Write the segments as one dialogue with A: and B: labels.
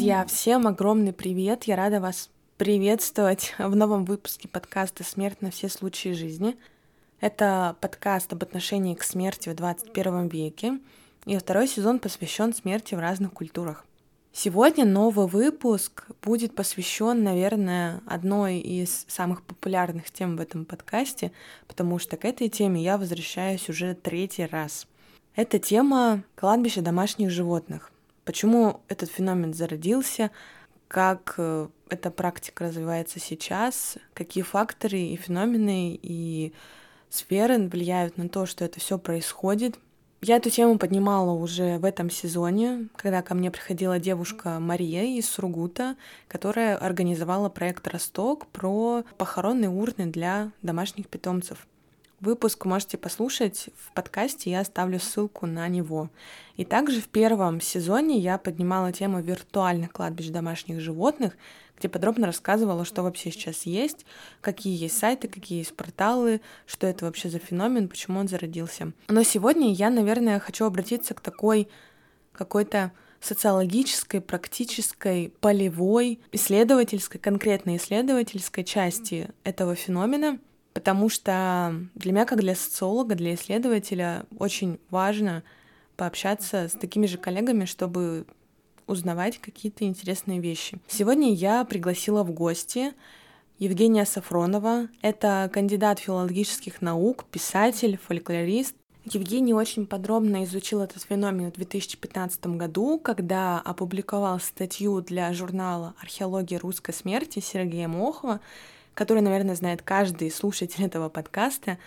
A: Друзья, всем огромный привет! Я рада вас приветствовать в новом выпуске подкаста «Смерть на все случаи жизни». Это подкаст об отношении к смерти в 21 веке, и второй сезон посвящен смерти в разных культурах. Сегодня новый выпуск будет посвящен, наверное, одной из самых популярных тем в этом подкасте, потому что к этой теме я возвращаюсь уже третий раз. Это тема кладбища домашних животных. Почему этот феномен зародился, как э, эта практика развивается сейчас, какие факторы и феномены и сферы влияют на то, что это все происходит — я эту тему поднимала уже в этом сезоне, когда ко мне приходила девушка Мария из Сургута, которая организовала проект «Росток» про похоронные урны для домашних питомцев. Выпуск можете послушать в подкасте, я оставлю ссылку на него. И также в первом сезоне я поднимала тему виртуальных кладбищ домашних животных, где подробно рассказывала, что вообще сейчас есть, какие есть сайты, какие есть порталы, что это вообще за феномен, почему он зародился. Но сегодня я, наверное, хочу обратиться к такой какой-то социологической, практической, полевой, исследовательской, конкретно исследовательской части этого феномена — потому что для меня, как для социолога, для исследователя, очень важно пообщаться с такими же коллегами, чтобы узнавать какие-то интересные вещи. Сегодня я пригласила в гости Евгения Сафронова. Это кандидат филологических наук, писатель, фольклорист. Евгений очень подробно изучил этот феномен в 2015 году, когда опубликовал статью для журнала «Археология русской смерти» Сергея Мохова, который, наверное, знает каждый слушатель этого подкаста,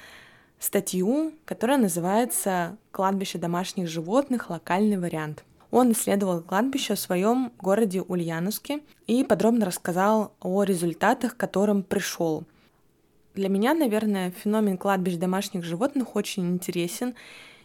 A: статью, которая называется «Кладбище домашних животных. Локальный вариант». Он исследовал кладбище в своем городе Ульяновске и подробно рассказал о результатах, к которым пришел. Для меня, наверное, феномен кладбищ домашних животных очень интересен.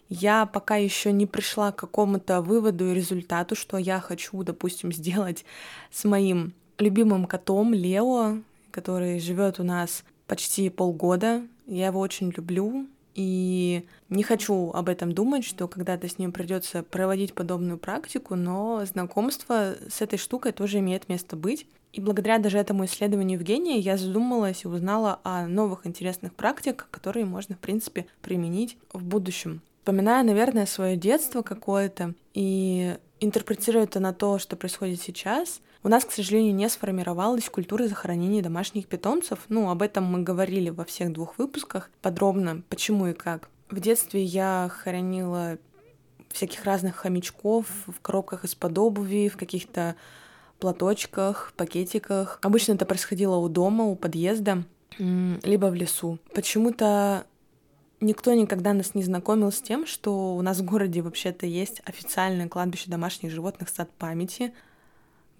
A: Я пока еще не пришла к какому-то выводу и результату, что я хочу, допустим, сделать с моим любимым котом Лео, который живет у нас почти полгода. Я его очень люблю, и не хочу об этом думать, что когда-то с ним придется проводить подобную практику, но знакомство с этой штукой тоже имеет место быть. И благодаря даже этому исследованию Евгения я задумалась и узнала о новых интересных практиках, которые можно, в принципе, применить в будущем. Вспоминая, наверное, свое детство какое-то и интерпретируя это на то, что происходит сейчас, у нас, к сожалению, не сформировалась культура захоронения домашних питомцев. Ну, об этом мы говорили во всех двух выпусках подробно, почему и как. В детстве я хоронила всяких разных хомячков в коробках из-под обуви, в каких-то платочках, пакетиках. Обычно это происходило у дома, у подъезда, либо в лесу. Почему-то никто никогда нас не знакомил с тем, что у нас в городе вообще-то есть официальное кладбище домашних животных «Сад памяти»,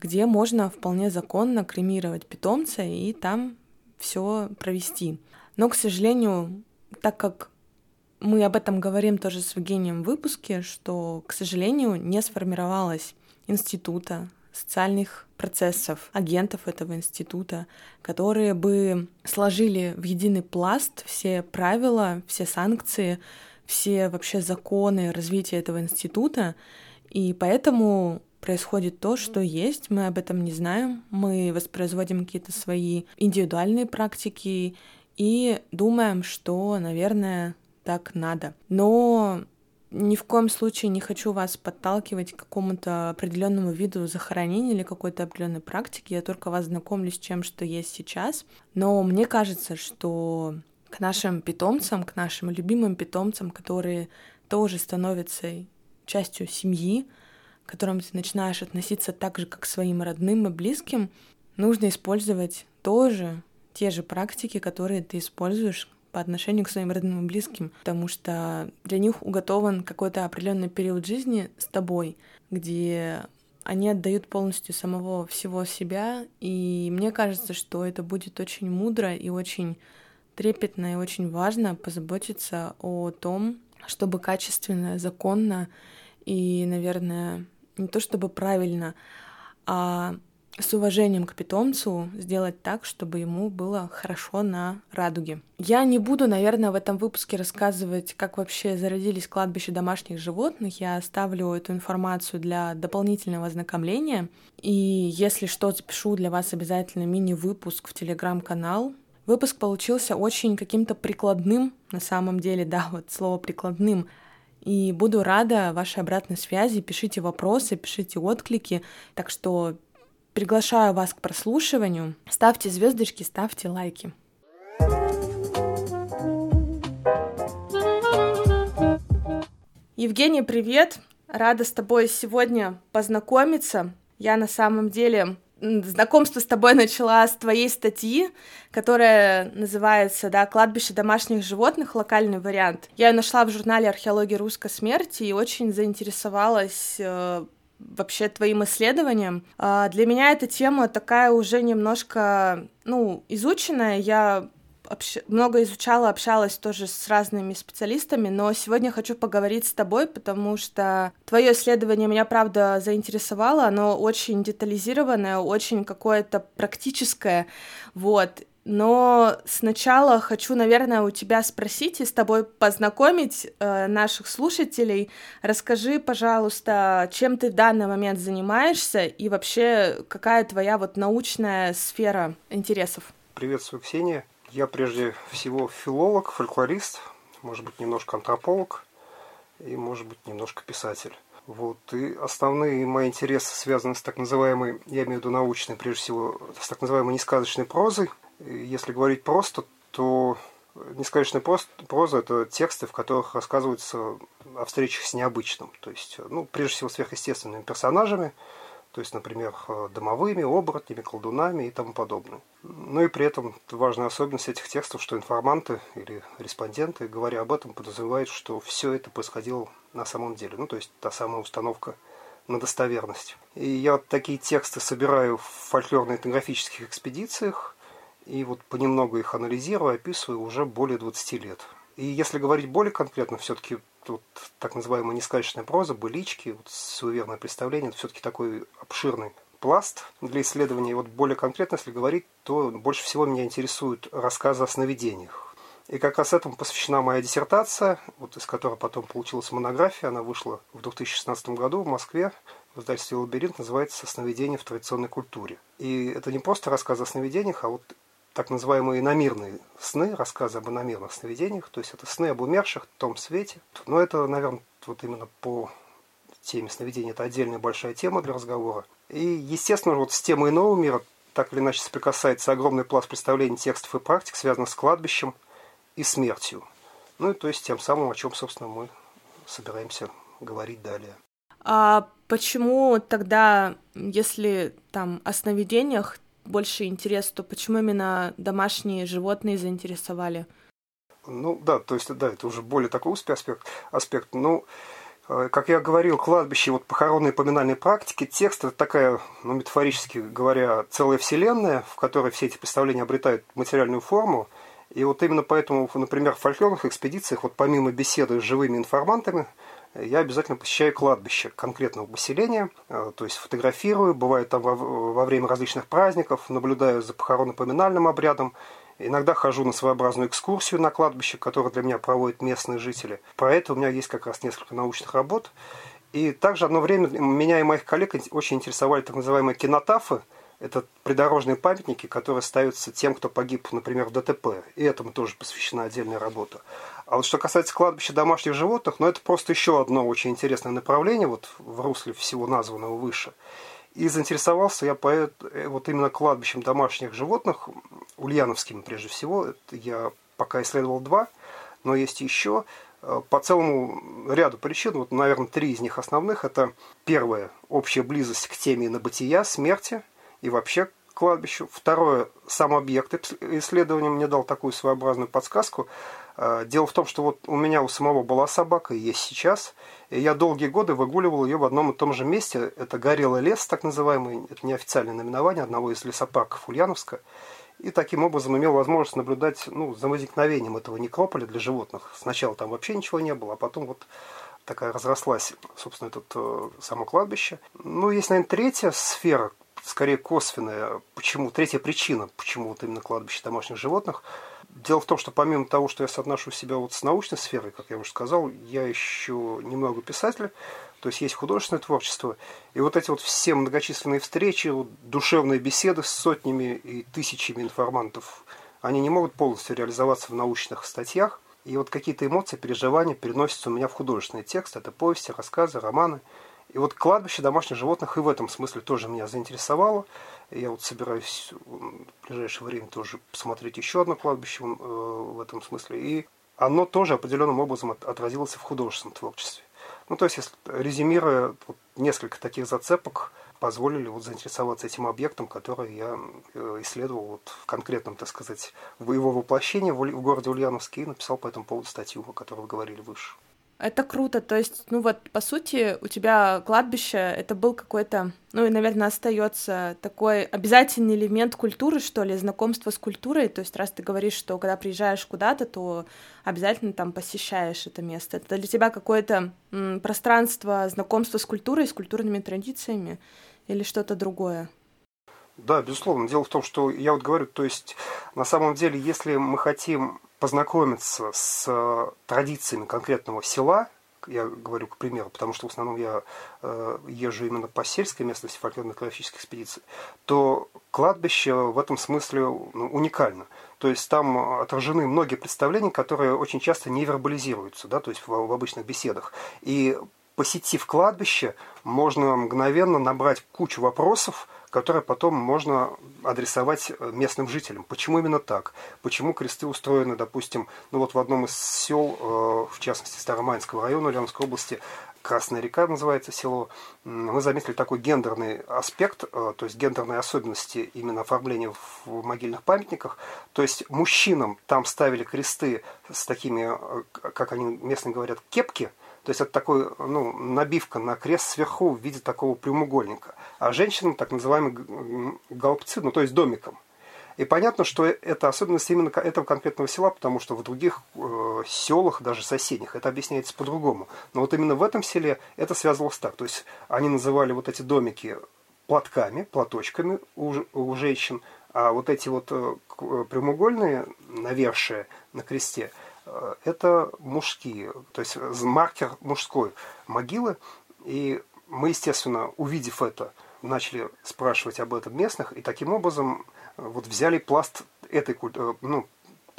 A: где можно вполне законно кремировать питомца и там все провести. Но, к сожалению, так как мы об этом говорим тоже с Евгением в выпуске, что, к сожалению, не сформировалось института социальных процессов, агентов этого института, которые бы сложили в единый пласт все правила, все санкции, все вообще законы развития этого института. И поэтому происходит то, что есть, мы об этом не знаем, мы воспроизводим какие-то свои индивидуальные практики и думаем, что, наверное, так надо. Но ни в коем случае не хочу вас подталкивать к какому-то определенному виду захоронения или какой-то определенной практики. Я только вас знакомлю с чем, что есть сейчас. Но мне кажется, что к нашим питомцам, к нашим любимым питомцам, которые тоже становятся частью семьи, к которым ты начинаешь относиться так же, как к своим родным и близким, нужно использовать тоже те же практики, которые ты используешь по отношению к своим родным и близким, потому что для них уготован какой-то определенный период жизни с тобой, где они отдают полностью самого всего себя, и мне кажется, что это будет очень мудро и очень трепетно и очень важно позаботиться о том, чтобы качественно, законно и, наверное, не то чтобы правильно, а с уважением к питомцу сделать так, чтобы ему было хорошо на радуге. Я не буду, наверное, в этом выпуске рассказывать, как вообще зародились кладбища домашних животных. Я оставлю эту информацию для дополнительного ознакомления. И если что, запишу для вас обязательно мини-выпуск в телеграм-канал. Выпуск получился очень каким-то прикладным, на самом деле, да, вот слово прикладным. И буду рада вашей обратной связи. Пишите вопросы, пишите отклики. Так что Приглашаю вас к прослушиванию. Ставьте звездочки, ставьте лайки. Евгений, привет! Рада с тобой сегодня познакомиться. Я на самом деле знакомство с тобой начала с твоей статьи, которая называется, да, «Кладбище домашних животных. Локальный вариант». Я ее нашла в журнале «Археология русской смерти» и очень заинтересовалась э, вообще твоим исследованиям. А, для меня эта тема такая уже немножко, ну, изученная. Я общ... много изучала, общалась тоже с разными специалистами, но сегодня хочу поговорить с тобой, потому что твое исследование меня, правда, заинтересовало. Оно очень детализированное, очень какое-то практическое, вот. Но сначала хочу, наверное, у тебя спросить и с тобой познакомить э, наших слушателей. Расскажи, пожалуйста, чем ты в данный момент занимаешься и вообще какая твоя вот научная сфера интересов?
B: Приветствую, Ксения. Я прежде всего филолог, фольклорист, может быть, немножко антрополог и, может быть, немножко писатель. Вот. И основные мои интересы связаны с так называемой, я имею в виду научной, прежде всего, с так называемой несказочной прозой – если говорить просто, то несказочная проза – это тексты, в которых рассказывается о встречах с необычным. То есть, ну, прежде всего, сверхъестественными персонажами, то есть, например, домовыми, оборотнями, колдунами и тому подобное. Ну и при этом важная особенность этих текстов, что информанты или респонденты, говоря об этом, подразумевают, что все это происходило на самом деле. Ну, то есть, та самая установка на достоверность. И я вот такие тексты собираю в фольклорно-этнографических экспедициях – и вот понемногу их анализирую, описываю уже более 20 лет. И если говорить более конкретно, все-таки вот так называемая несказочная проза, былички, вот суеверное представление, это все-таки такой обширный пласт для исследования. И вот более конкретно, если говорить, то больше всего меня интересуют рассказы о сновидениях. И как раз этому посвящена моя диссертация, вот из которой потом получилась монография. Она вышла в 2016 году в Москве в издательстве «Лабиринт», называется «Сновидения в традиционной культуре». И это не просто рассказ о сновидениях, а вот так называемые иномирные сны, рассказы об иномирных сновидениях, то есть это сны об умерших в том свете. Но это, наверное, вот именно по теме сновидений, это отдельная большая тема для разговора. И, естественно, вот с темой нового мира так или иначе соприкасается огромный пласт представлений, текстов и практик, связанных с кладбищем и смертью. Ну и то есть тем самым, о чем, собственно, мы собираемся говорить далее.
A: А почему тогда, если там о сновидениях, больше интерес, то почему именно домашние животные заинтересовали?
B: Ну да, то есть да, это уже более такой узкий аспект. аспект. Ну, э, как я говорил, кладбище, вот похоронные поминальные практики, текст это такая, ну, метафорически говоря, целая вселенная, в которой все эти представления обретают материальную форму. И вот именно поэтому, например, в фольклорных экспедициях, вот помимо беседы с живыми информантами, я обязательно посещаю кладбище конкретного поселения, э, то есть фотографирую, бывает там во, время различных праздников, наблюдаю за похоронно-поминальным обрядом, Иногда хожу на своеобразную экскурсию на кладбище, которую для меня проводят местные жители. Про это у меня есть как раз несколько научных работ. И также одно время меня и моих коллег очень интересовали так называемые кинотафы. Это придорожные памятники, которые ставятся тем, кто погиб, например, в ДТП. И этому тоже посвящена отдельная работа. А вот что касается кладбища домашних животных, ну это просто еще одно очень интересное направление вот в русле всего названного выше. И заинтересовался я по, э, вот именно кладбищем домашних животных, ульяновским прежде всего. Это я пока исследовал два, но есть еще э, по целому ряду причин, вот, наверное, три из них основных. Это первое, общая близость к теме на бытия, смерти и вообще кладбищу. Второе, сам объект исследования мне дал такую своеобразную подсказку. А, дело в том, что вот у меня у самого была собака, и есть сейчас. И я долгие годы выгуливал ее в одном и том же месте. Это Горелый лес, так называемый. Это неофициальное наименование одного из лесопарков Ульяновска. И таким образом имел возможность наблюдать ну, за возникновением этого некрополя для животных. Сначала там вообще ничего не было, а потом вот такая разрослась, собственно, это э, само кладбище. Ну, есть, наверное, третья сфера, скорее косвенная, почему, третья причина, почему вот именно кладбище домашних животных. Дело в том, что помимо того, что я соотношу себя вот с научной сферой, как я уже сказал, я еще немного писатель, то есть есть художественное творчество. И вот эти вот все многочисленные встречи, вот душевные беседы с сотнями и тысячами информантов, они не могут полностью реализоваться в научных статьях. И вот какие-то эмоции, переживания переносятся у меня в художественный текст. Это повести, рассказы, романы. И вот кладбище домашних животных и в этом смысле тоже меня заинтересовало. Я вот собираюсь в ближайшее время тоже посмотреть еще одно кладбище э, в этом смысле. И оно тоже определенным образом отразилось в художественном творчестве. Ну, то есть, если резюмируя, вот несколько таких зацепок позволили вот заинтересоваться этим объектом, который я э, исследовал вот в конкретном, так сказать, его воплощении в городе Ульяновске и написал по этому поводу статью, о которой вы говорили выше.
A: Это круто. То есть, ну вот, по сути, у тебя кладбище это был какой-то, ну и, наверное, остается такой обязательный элемент культуры, что ли, знакомство с культурой. То есть, раз ты говоришь, что когда приезжаешь куда-то, то обязательно там посещаешь это место. Это для тебя какое-то пространство знакомства с культурой, с культурными традициями или что-то другое?
B: Да, безусловно. Дело в том, что я вот говорю, то есть на самом деле, если мы хотим познакомиться с э, традициями конкретного села, я говорю к примеру, потому что в основном я э, езжу именно по сельской местности фольклорно-этнографической экспедиции, то кладбище в этом смысле ну, уникально. То есть там отражены многие представления, которые очень часто не вербализируются, да, то есть в, в обычных беседах. И посетив кладбище, можно мгновенно набрать кучу вопросов, которые потом можно адресовать э, местным жителям. Почему именно так? Почему кресты устроены, допустим, ну вот в одном из сел, э, в частности Старомайнского района Ульяновской области, Красная река называется село, мы заметили такой гендерный аспект, э, то есть гендерные особенности именно оформления в могильных памятниках. То есть мужчинам там ставили кресты с такими, как они местно говорят, кепки – то есть это такой, ну, набивка на крест сверху в виде такого прямоугольника. А женщинам так называемый голубцы, ну то есть домиком. И понятно, что это особенность именно этого конкретного села, потому что в других э, селах, даже соседних, это объясняется по-другому. Но вот именно в этом селе это связывалось так. То есть они называли вот эти домики платками, платочками у, у женщин, а вот эти вот э, прямоугольные навершие на кресте – Э, это мужские, то есть маркер мужской могилы. И мы, естественно, увидев это, начали спрашивать об этом местных, и таким образом э, вот взяли пласт этой э, ну,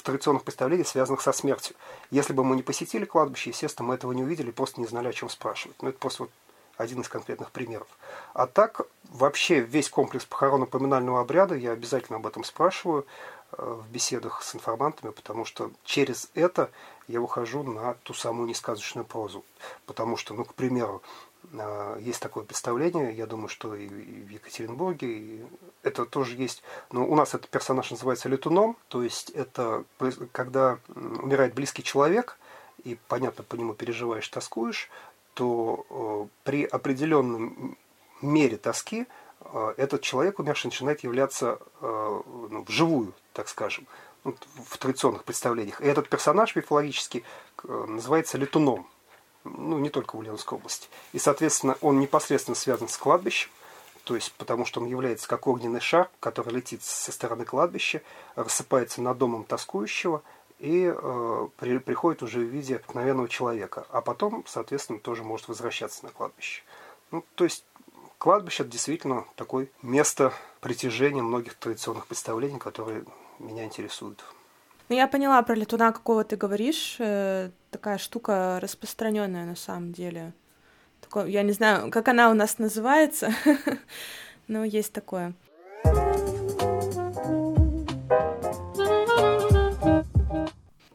B: традиционных представлений, связанных со смертью. Если бы мы не посетили кладбище, естественно, мы этого не увидели, просто не знали, о чем спрашивать. Но ну, это просто вот один из конкретных примеров. А так, вообще весь комплекс похоронно-поминального обряда, я обязательно об этом спрашиваю, в беседах с информантами, потому что через это я выхожу на ту самую несказочную прозу. Потому что, ну, к примеру, а, есть такое представление, я думаю, что и в Екатеринбурге, и это тоже есть. Но у нас этот персонаж называется летуном, то есть это когда умирает близкий человек, и, понятно, по нему переживаешь, тоскуешь, то э, при определенном мере тоски э, этот человек умерший начинает являться э, ну, вживую, так скажем, в традиционных представлениях. И этот персонаж мифологический э, называется летуном, ну, не только в Ульяновской области. И, соответственно, он непосредственно связан с кладбищем, то есть потому что он является как огненный шар, который летит со стороны кладбища, рассыпается над домом тоскующего и э, при, приходит уже в виде обыкновенного человека, а потом, соответственно, тоже может возвращаться на кладбище. Ну, то есть кладбище это действительно такое место притяжения многих традиционных представлений, которые меня интересуют.
A: Ну, я поняла про летуна, какого ты говоришь. Э, такая штука распространенная на самом деле. Такое, я не знаю, как она у нас называется, но есть такое.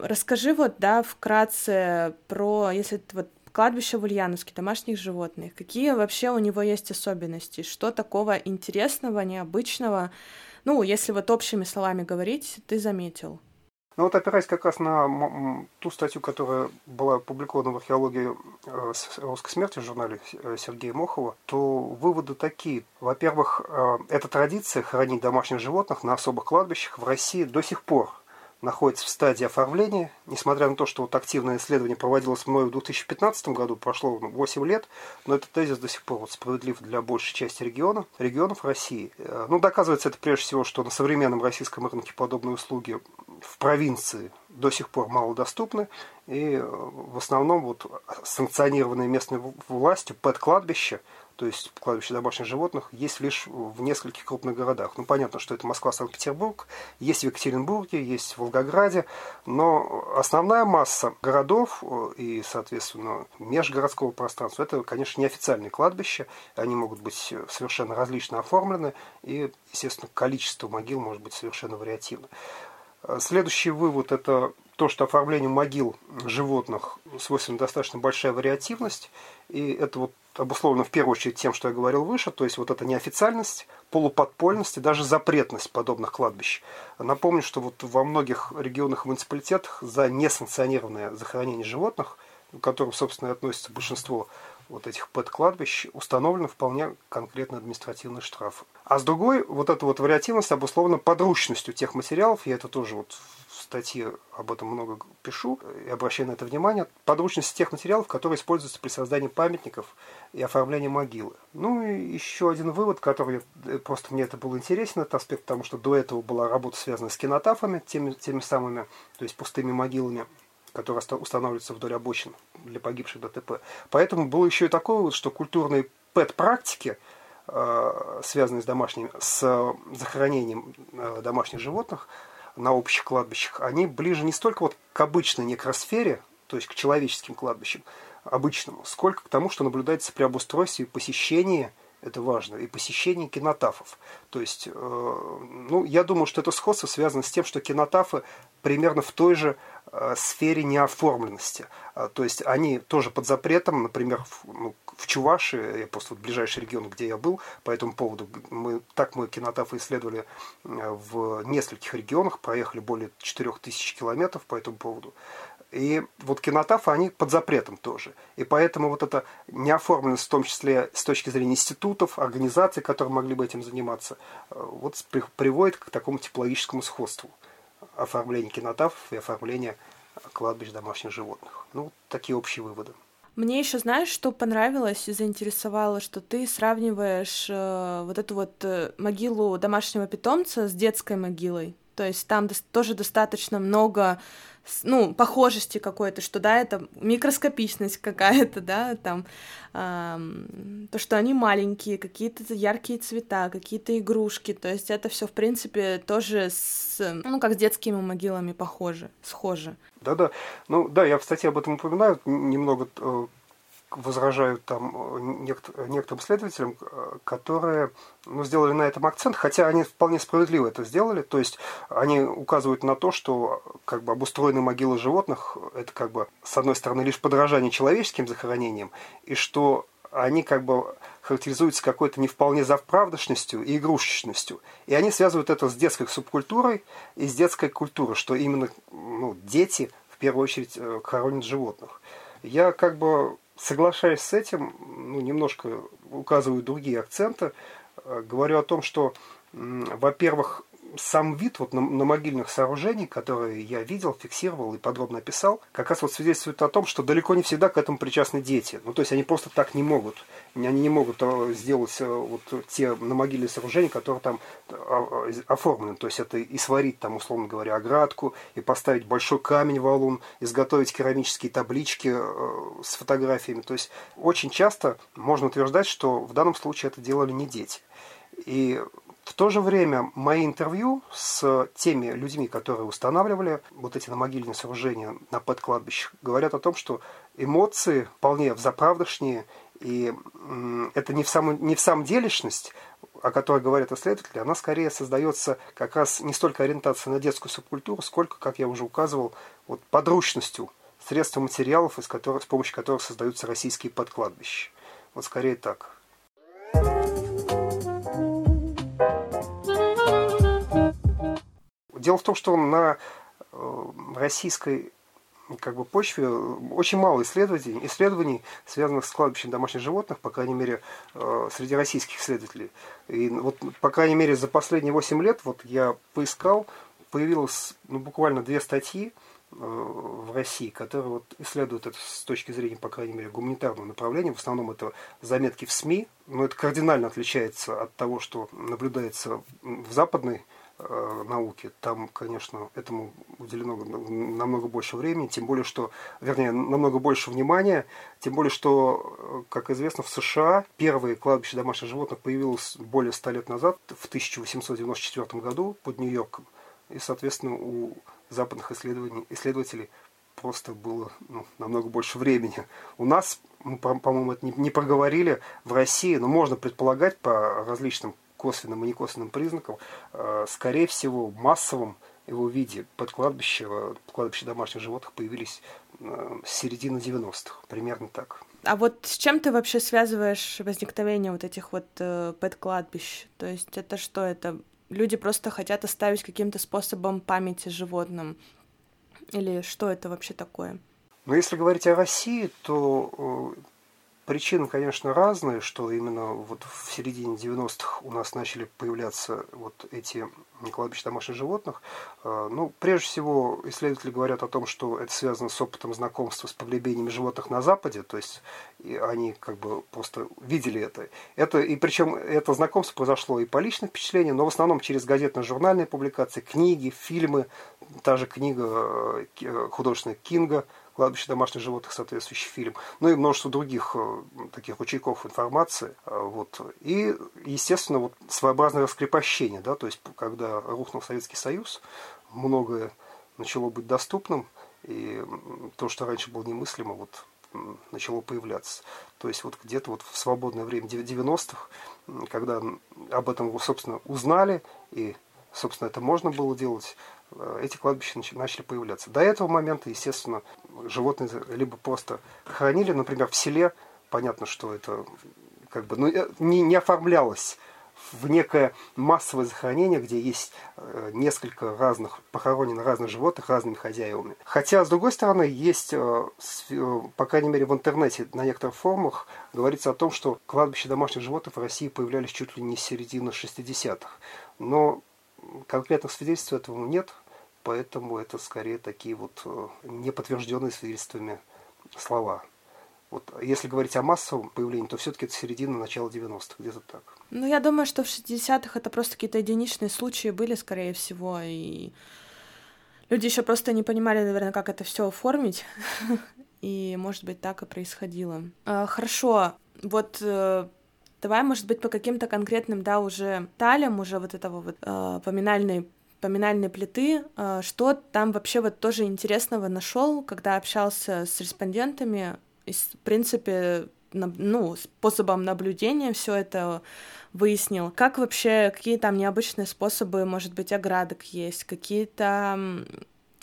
A: Расскажи вот, да, вкратце про, если вот кладбище в Ульяновске домашних животных. Какие вообще у него есть особенности? Что такого интересного, необычного? Ну, если вот общими словами говорить, ты заметил.
B: Ну вот опираясь как раз на ту статью, которая была опубликована в археологии э, русской смерти в журнале э, Сергея Мохова, то выводы такие. Во-первых, э, эта традиция хранить домашних животных на особых кладбищах в России до сих пор находится в стадии оформления. Несмотря на то, что вот активное исследование проводилось мной в 2015 году, прошло 8 лет, но этот тезис до сих пор вот справедлив для большей части региона, регионов России. Э, ну, доказывается это прежде всего, что на современном российском рынке подобные услуги в провинции до сих пор мало доступны, и э, в основном вот санкционированные местной властью ПЭТ-кладбища то есть кладбище домашних животных, есть лишь в нескольких крупных городах. Ну, понятно, что это Москва, Санкт-Петербург, есть в Екатеринбурге, есть в Волгограде, но основная масса городов э, и, соответственно, межгородского пространства, это, конечно, неофициальные кладбища, они могут быть совершенно различно оформлены, и, естественно, количество могил может быть совершенно вариативно. Э, следующий вывод – это то, что оформлению могил животных свойственна достаточно большая вариативность, и это вот обусловлено в первую очередь тем, что я говорил выше, то есть вот эта неофициальность, полуподпольность и даже запретность подобных кладбищ. Напомню, что вот во многих регионах и муниципалитетах за несанкционированное захоронение животных, к которым, собственно, и относится большинство вот этих пэт-кладбищ, установлены вполне конкретно административные штрафы. А с другой, вот эта вот вариативность обусловлена подручностью тех материалов, я это тоже вот статье об этом много пишу и обращаю на это внимание, подручность тех материалов, которые используются при создании памятников и оформлении могилы. Ну и еще один вывод, который э, просто мне это был интересен, этот аспект, потому что до этого была работа, связанная с кинотафами, теми, теми самыми, то есть пустыми могилами, которые устанавливаются вдоль обочин для погибших ДТП. Поэтому было еще и такое вот, что культурные ПЭТ-практики, связанные с домашним, с захоронением э, домашних животных, на общих кладбищах, они ближе не столько вот к обычной некросфере, то есть к человеческим кладбищам, обычному, сколько к тому, что наблюдается при обустройстве и посещении, это важно, и посещении кинотафов. То есть, э, ну, я думаю, что это сходство связано с тем, что кинотафы примерно в той же э, сфере неоформленности. А, то есть они тоже под запретом, например, в, ну, в Чувашии, я просто вот ближайший регион, где я был, по этому поводу, мы, так мы кинотафы исследовали э, в нескольких регионах, проехали более 4000 километров по этому поводу. И вот кинотафы, они под запретом тоже. И поэтому вот эта неоформленность, в том числе с точки зрения институтов, организаций, которые могли бы этим заниматься, э, вот приводит к такому типологическому сходству оформления кинотафов и оформления кладбищ домашних животных. Ну, такие общие выводы.
A: Мне еще знаешь, что понравилось и заинтересовало, что ты сравниваешь э, вот эту вот э, могилу домашнего питомца с детской могилой. То есть там тоже достаточно много ну, похожести какой-то, что, да, это микроскопичность какая-то, да, там, эм, то, что они маленькие, какие-то яркие цвета, какие-то игрушки, то есть это все в принципе, тоже с, ну, как с детскими могилами похоже, схоже.
B: Да-да, ну, да, я в статье об этом упоминаю, немного э, возражают там э, некоторым следователям, э, которые ну, сделали на этом акцент, хотя они вполне справедливо это сделали. То есть они указывают на то, что как бы обустроенные могилы животных это как бы с одной стороны лишь подражание человеческим захоронениям, и что они как бы характеризуются какой-то не вполне завправдочностью и игрушечностью. И они связывают это с детской субкультурой и с детской культурой, что именно ну, дети в первую очередь э, хоронят животных. Я как бы соглашаясь с этим, ну, немножко указываю другие акценты, э, говорю о том, что, во-первых, сам вид вот на, на могильных сооружений, которые я видел, фиксировал и подробно описал, как раз вот свидетельствует о том, что далеко не всегда к этому причастны дети. Ну, то есть они просто так не могут. Они не могут э, сделать э, вот те на могильные сооружения, которые там э, оформлены. То есть это и сварить там, условно говоря, оградку, и поставить большой камень валун, изготовить керамические таблички с фотографиями. То есть очень часто можно утверждать, что в данном случае это делали не дети. И в то же время мои интервью с теми людьми, которые устанавливали вот эти намогильные сооружения на подкладбищах, говорят о том, что эмоции вполне взаправдошние, и это не в, самом, не в самом делешность, о которой говорят исследователи, она скорее создается как раз не столько ориентация на детскую субкультуру, сколько, как я уже указывал, вот подручностью средств материалов, из которых, с помощью которых создаются российские подкладбища. Вот скорее так. Дело в том, что на э, российской как бы почве очень мало исследований, исследований, связанных с кладбищем домашних животных, по крайней мере, э, среди российских исследователей. И вот, по крайней мере, за последние 8 лет вот я поискал появилось ну, буквально две статьи э, в России, которые вот исследуют это с точки зрения, по крайней мере, гуманитарного направления. В основном это заметки в СМИ, но это кардинально отличается от того, что наблюдается в западной науки. Там, конечно, этому уделено намного больше времени, тем более, что, вернее, намного больше внимания, тем более, что, э, как известно, в США первые кладбища домашних животных появилось более ста лет назад, в 1894 году под Нью-Йорком. И, соответственно, у западных исследователей просто было ну, намного больше времени. У нас, мы, по-моему, это не, не проговорили, в России, но можно предполагать по различным косвенным и некосвенным признакам, э, скорее всего, массовом его виде под кладбище, кладбище домашних животных появились э, с середины 90-х, примерно так.
A: А вот с чем ты вообще связываешь возникновение вот этих вот э, пэт-кладбищ? То есть это что, это люди просто хотят оставить каким-то способом памяти животным? Или что это вообще такое?
B: Ну, если говорить о России, то э, Причины, конечно, разные, что именно вот в середине 90-х у нас начали появляться вот эти кладбища домашних животных. А, ну, прежде всего, исследователи говорят о том, что это связано с опытом знакомства с погребениями животных на Западе, то есть они как бы просто видели это. это и причем это знакомство произошло и по личным впечатлениям, но в основном через газетно-журнальные публикации, книги, фильмы, та же книга э, художественная Кинга – кладбище домашних животных, соответствующий фильм, ну и множество других э, таких ручейков информации. Э, вот. И, естественно, вот своеобразное раскрепощение, да, то есть когда рухнул Советский Союз, многое начало быть доступным, и то, что раньше было немыслимо, вот начало появляться. То есть вот где-то вот в свободное время 90-х, когда об этом, собственно, узнали, и, собственно, это можно было делать, эти кладбища начали появляться. До этого момента, естественно, животные либо просто хранили, например, в селе, понятно, что это как бы ну, э, не, не оформлялось в некое массовое захоронение, где есть э, несколько разных похоронено разных животных разными хозяевами. Хотя, с другой стороны, есть, по крайней мере, в интернете на некоторых форумах говорится о том, что кладбища домашних животных в России появлялись чуть ли не с середины 60-х. Но конкретных свидетельств этого нет, поэтому это скорее такие вот э, неподтвержденные свидетельствами слова. Вот, если говорить о массовом появлении, то все-таки это середина, начало 90-х, где-то так.
A: Ну, я думаю, что в 60-х это просто какие-то единичные случаи были, скорее всего, и люди еще просто не понимали, наверное, как это все оформить, и, может быть, так и происходило. А, хорошо, вот э, давай, может быть, по каким-то конкретным, да, уже талям, уже вот этого вот э, поминальной поминальной плиты. А, что там вообще вот тоже интересного нашел, когда общался с респондентами? И, в принципе, ну, способом наблюдения все это выяснил. Как вообще, какие там необычные способы, может быть, оградок есть, какие-то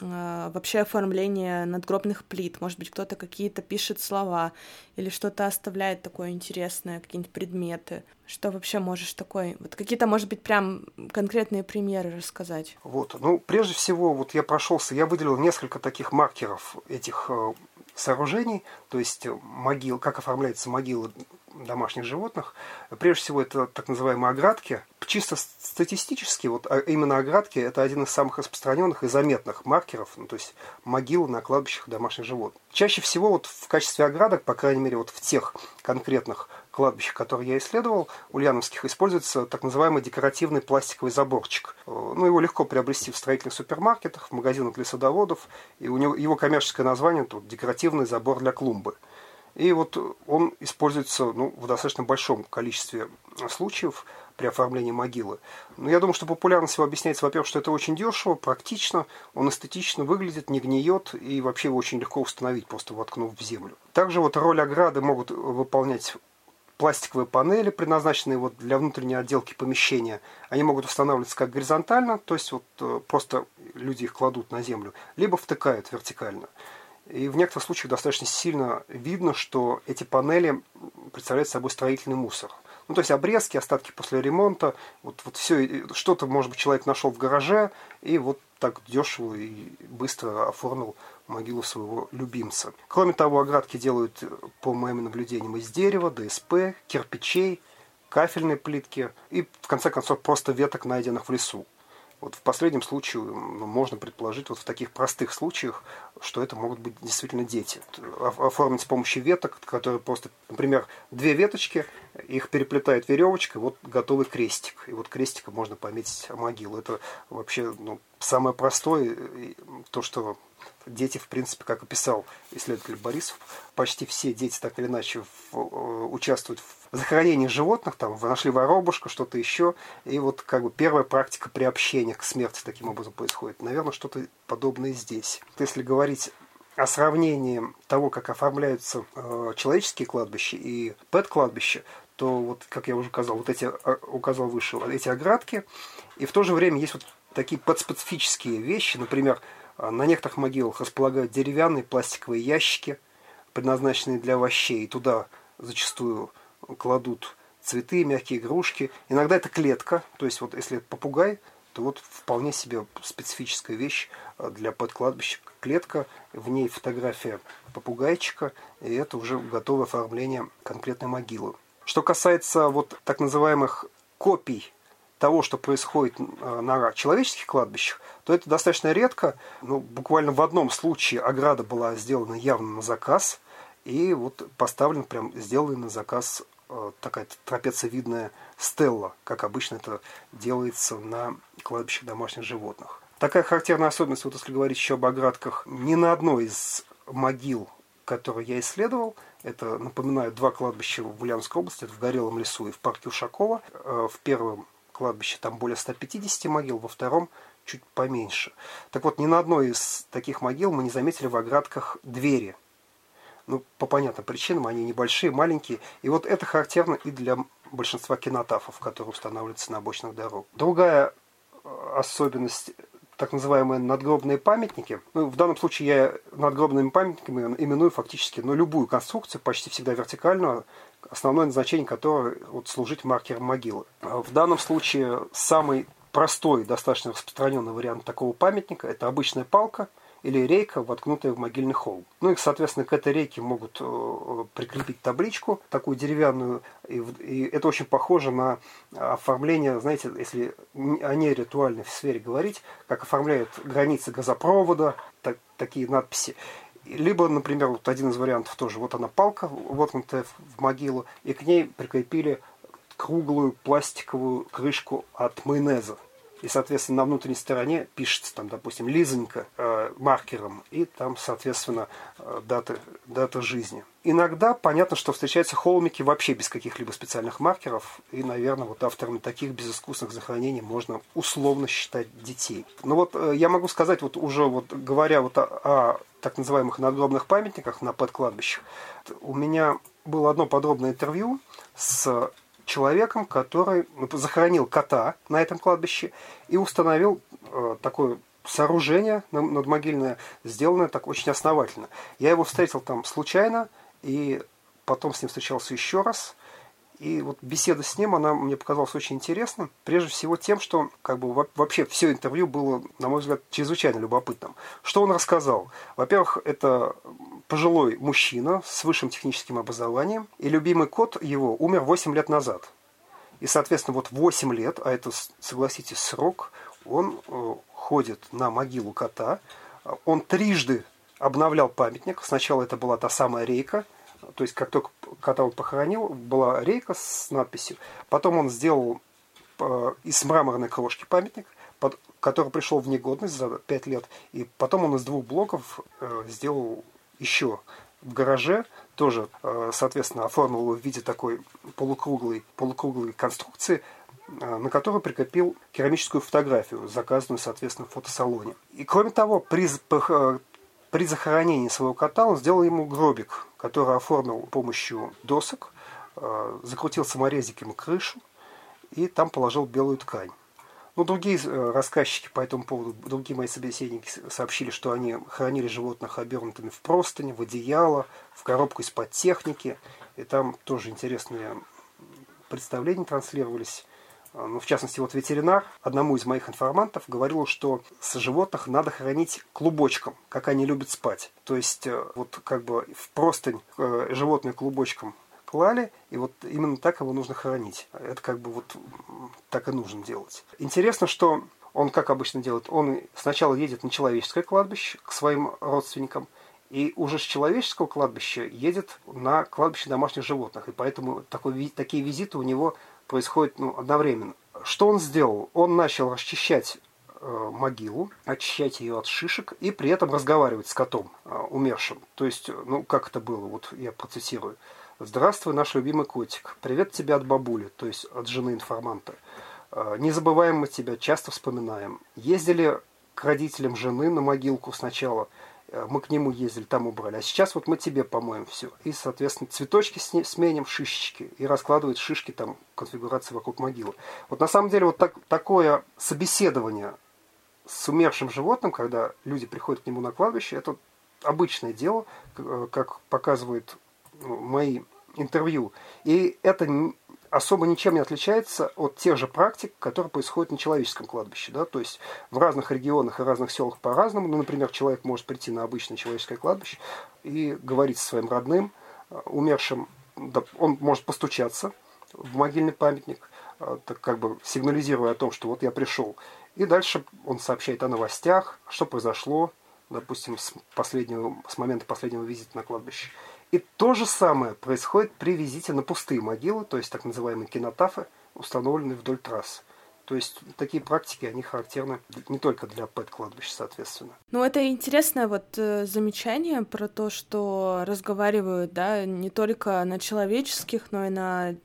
A: вообще оформление надгробных плит. Может быть, кто-то какие-то пишет слова или что-то оставляет такое интересное, какие-нибудь предметы. Что вообще можешь такой? Вот какие-то, может быть, прям конкретные примеры рассказать?
B: Вот, ну, прежде всего, вот я прошелся, я выделил несколько таких маркеров этих э, сооружений, то есть могил, как оформляется могила домашних животных. Прежде всего, это так называемые оградки. Чисто статистически, вот а именно оградки – это один из самых распространенных и заметных маркеров, ну, то есть могилы на кладбищах домашних животных. Чаще всего вот в качестве оградок, по крайней мере, вот в тех конкретных кладбищах, которые я исследовал, ульяновских, используется так называемый декоративный пластиковый заборчик. Ну, его легко приобрести в строительных супермаркетах, в магазинах для садоводов, и у него его коммерческое название тут декоративный забор для клумбы. И вот он используется ну, в достаточно большом количестве случаев при оформлении могилы. Но я думаю, что популярность его объясняется, во-первых, что это очень дешево, практично, он эстетично выглядит, не гниет, и вообще его очень легко установить, просто воткнув в землю. Также вот роль ограды могут выполнять пластиковые панели, предназначенные вот для внутренней отделки помещения. Они могут устанавливаться как горизонтально, то есть вот э, просто люди их кладут на землю, либо втыкают вертикально. И в некоторых случаях достаточно сильно видно, что эти панели представляют собой строительный мусор. Ну, то есть обрезки, остатки после ремонта, вот, вот все, что-то, может быть, человек нашел в гараже, и вот так дешево и быстро оформил могилу своего любимца. Кроме того, оградки делают, по моим наблюдениям, из дерева, ДСП, кирпичей, кафельной плитки и, в конце концов, просто веток, найденных в лесу. Вот в последнем случае ну, можно предположить, вот в таких простых случаях, что это могут быть действительно дети. Оформить с помощью веток, которые просто, например, две веточки, их переплетает веревочкой, вот готовый крестик. И вот крестиком можно пометить могилу. Это вообще ну, самое простое, то, что дети, в принципе, как описал исследователь Борисов, почти все дети так или иначе в, э, участвуют в захоронении животных, там, нашли воробушка, что-то еще, и вот как бы первая практика приобщения к смерти таким образом происходит. Наверное, что-то подобное здесь. Если говорить о сравнении того, как оформляются э, человеческие кладбища и пэт-кладбища, то вот, как я уже указал, вот эти, э, указал выше, эти оградки, и в то же время есть вот такие подспецифические вещи, например, а на некоторых могилах располагают деревянные пластиковые ящики, предназначенные для овощей. И туда зачастую кладут цветы, мягкие игрушки. Иногда это клетка, то есть вот если попугай, то вот вполне себе специфическая вещь а, для подкладбища. Клетка, в ней фотография попугайчика, и это уже готовое оформление конкретной могилы. Что касается вот так называемых копий того, что происходит э, на человеческих кладбищах, то это достаточно редко. Ну, буквально в одном случае ограда была сделана явно на заказ, и вот поставлен, прям сделанный на заказ э, такая трапециевидная стелла, как обычно это делается на кладбищах домашних животных. Такая характерная особенность, вот если говорить еще об оградках, ни на одной из могил, которые я исследовал, это, напоминаю, два кладбища в Ульяновской области, это в Горелом лесу и в парке Ушакова. Э, в первом кладбище там более 150 могил, во втором чуть поменьше. Так вот, ни на одной из таких могил мы не заметили в оградках двери. Ну, по понятным причинам, они небольшие, маленькие. И вот это характерно и для большинства кинотафов, которые устанавливаются на обочинах дорог. Другая э, особенность так называемые надгробные памятники. Ну, в данном случае я надгробными памятниками именую фактически ну, любую конструкцию, почти всегда вертикальную, основное назначение которой вот, служить маркером могилы. В данном случае самый простой, достаточно распространенный вариант такого памятника – это обычная палка – или рейка, воткнутая в могильный холм. Ну и, соответственно, к этой рейке могут э, прикрепить табличку, такую деревянную, и, и это очень похоже на оформление, знаете, если о ритуальной сфере говорить, как оформляют границы газопровода, так, такие надписи. Либо, например, вот один из вариантов тоже, вот она палка, воткнутая в могилу, и к ней прикрепили круглую пластиковую крышку от майонеза. И, соответственно, на внутренней стороне пишется, там, допустим, Лизонька э, маркером, и там, соответственно, э, дата, дата жизни. Иногда понятно, что встречаются холмики вообще без каких-либо специальных маркеров, и, наверное, вот авторами таких безыскусных захоронений можно условно считать детей. Но вот э, я могу сказать, вот уже вот говоря вот о, о так называемых надгробных памятниках на подкладбищах, у меня было одно подробное интервью с человеком, который ну, захоронил кота на этом кладбище и установил э, такое сооружение надмогильное, сделанное так очень основательно. Я его встретил там случайно, и потом с ним встречался еще раз. И вот беседа с ним, она мне показалась очень интересным. Прежде всего тем, что как бы вообще все интервью было, на мой взгляд, чрезвычайно любопытным. Что он рассказал? Во-первых, это пожилой мужчина с высшим техническим образованием, и любимый кот его умер 8 лет назад. И, соответственно, вот 8 лет, а это, согласитесь, срок, он э, ходит на могилу кота. Он трижды обновлял памятник. Сначала это была та самая рейка – то есть как только кота он похоронил, была рейка с надписью. Потом он сделал э, из мраморной крошки памятник, который пришел в негодность за 5 лет. И потом он из двух блоков э, сделал еще в гараже, тоже, э, соответственно, оформил его в виде такой полукруглой, полукруглой конструкции, на которую прикрепил керамическую фотографию, заказанную, соответственно, в фотосалоне. И кроме того, при, при захоронении своего кота он сделал ему гробик, который оформил помощью досок, э, закрутил саморезиком крышу и там положил белую ткань. Ну, другие э, рассказчики по этому поводу, другие мои собеседники сообщили, что они хранили животных обернутыми в простыни, в одеяло, в коробку из-под техники. И там тоже интересные представления транслировались. А, ну, в частности, вот ветеринар одному из моих информантов говорил, что с животных надо хранить клубочком, как они любят спать. То есть, э, вот как бы в простынь э, животное клубочком клали, и вот именно так его нужно хранить. Это как бы вот так и нужно делать. Интересно, что он как обычно делает? Он сначала едет на человеческое кладбище к своим родственникам, и уже с человеческого кладбища едет на кладбище домашних животных. И поэтому такой, такие визиты у него происходят ну, одновременно. Что он сделал? Он начал расчищать э, могилу, очищать ее от шишек и при этом разговаривать с котом э, умершим. То есть, ну, как это было, вот я процитирую. «Здравствуй, наш любимый котик. Привет тебе от бабули», то есть от жены информанта. «Э, «Не забываем мы тебя, часто вспоминаем. Ездили к родителям жены на могилку сначала – Э, мы к нему ездили, там убрали. А сейчас вот мы тебе помоем все. И, соответственно, цветочки сменим, шишечки. И раскладывать шишки там, конфигурации вокруг могилы. Вот на самом деле вот так, такое собеседование с умершим животным, когда люди приходят к нему на кладбище, это обычное дело, э, как показывают ну, мои интервью. И это особо ничем не отличается от тех же практик, которые происходят на человеческом кладбище. Да? То есть в разных регионах и разных селах по-разному. Ну, например, человек может прийти на обычное человеческое кладбище и говорить со своим родным, э, умершим, он может постучаться в могильный памятник, э, так как бы сигнализируя о том, что вот я пришел. И дальше он сообщает о новостях, что произошло, допустим, с, последнего, с момента последнего визита на кладбище. И то же самое происходит при визите на пустые могилы, то есть так называемые кинотафы, установленные вдоль трасс. То есть такие практики, они характерны не только для пэт-кладбищ, соответственно.
A: Ну, это интересное вот э, замечание про то, что разговаривают, да, не только на человеческих, но и на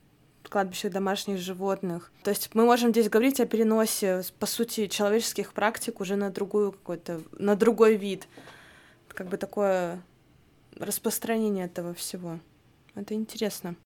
A: кладбищах домашних животных. То есть мы можем здесь говорить о переносе, по сути, человеческих практик уже на другую какой-то, на другой вид. Как бы такое распространение этого всего. Это интересно.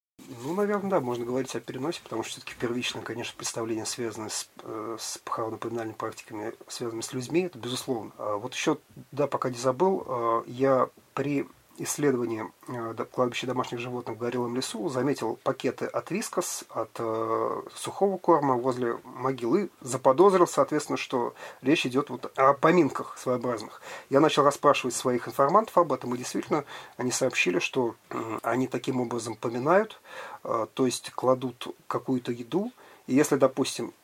B: Ну, наверное, да, можно говорить о переносе, потому что все-таки первичное, конечно, представление, связанное с, э, с похоронно-поминальными практиками, связанными с людьми, это безусловно. А вот еще, да, пока не забыл, э, я при исследовании э, кладбища домашних животных в Горелом лесу заметил пакеты от вискос, от э, сухого корма возле могилы, заподозрил, соответственно, что речь идет вот о поминках своеобразных. Я начал расспрашивать своих информантов об этом, и действительно они сообщили, что э, они таким образом поминают, э, то есть кладут какую-то еду, и если, допустим,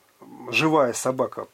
B: живая собака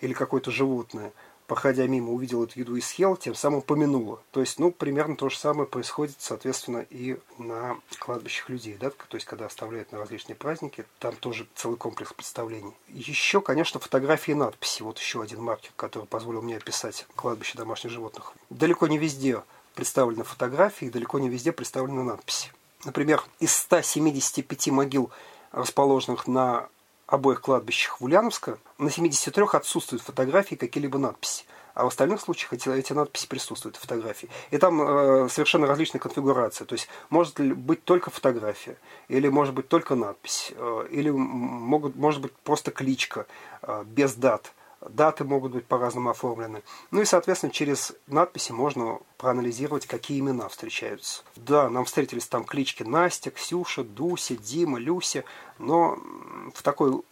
B: или какое-то животное – проходя мимо, увидел эту еду и съел, тем самым помянула. То есть, ну, примерно то же самое происходит, соответственно, и на кладбищах людей, да, то есть, когда оставляют на различные праздники, там тоже целый комплекс представлений. Еще, конечно, фотографии и надписи. Вот еще один маркер, который позволил мне описать кладбище домашних животных. Далеко не везде представлены фотографии, далеко не везде представлены надписи. Например, из 175 могил, расположенных на обоих кладбищах в Ульяновска на 73 отсутствуют фотографии какие-либо надписи. А в остальных случаях эти, эти надписи присутствуют, фотографии. И там э, совершенно различная конфигурация. То есть может быть только фотография, или может быть только надпись, э, или могут, может быть просто кличка э, без дат. Даты могут быть по-разному оформлены. Ну и, соответственно, через надписи можно проанализировать, какие имена встречаются. Да, нам встретились там клички Настя, Ксюша, Дуся, Дима, Люся, но в такой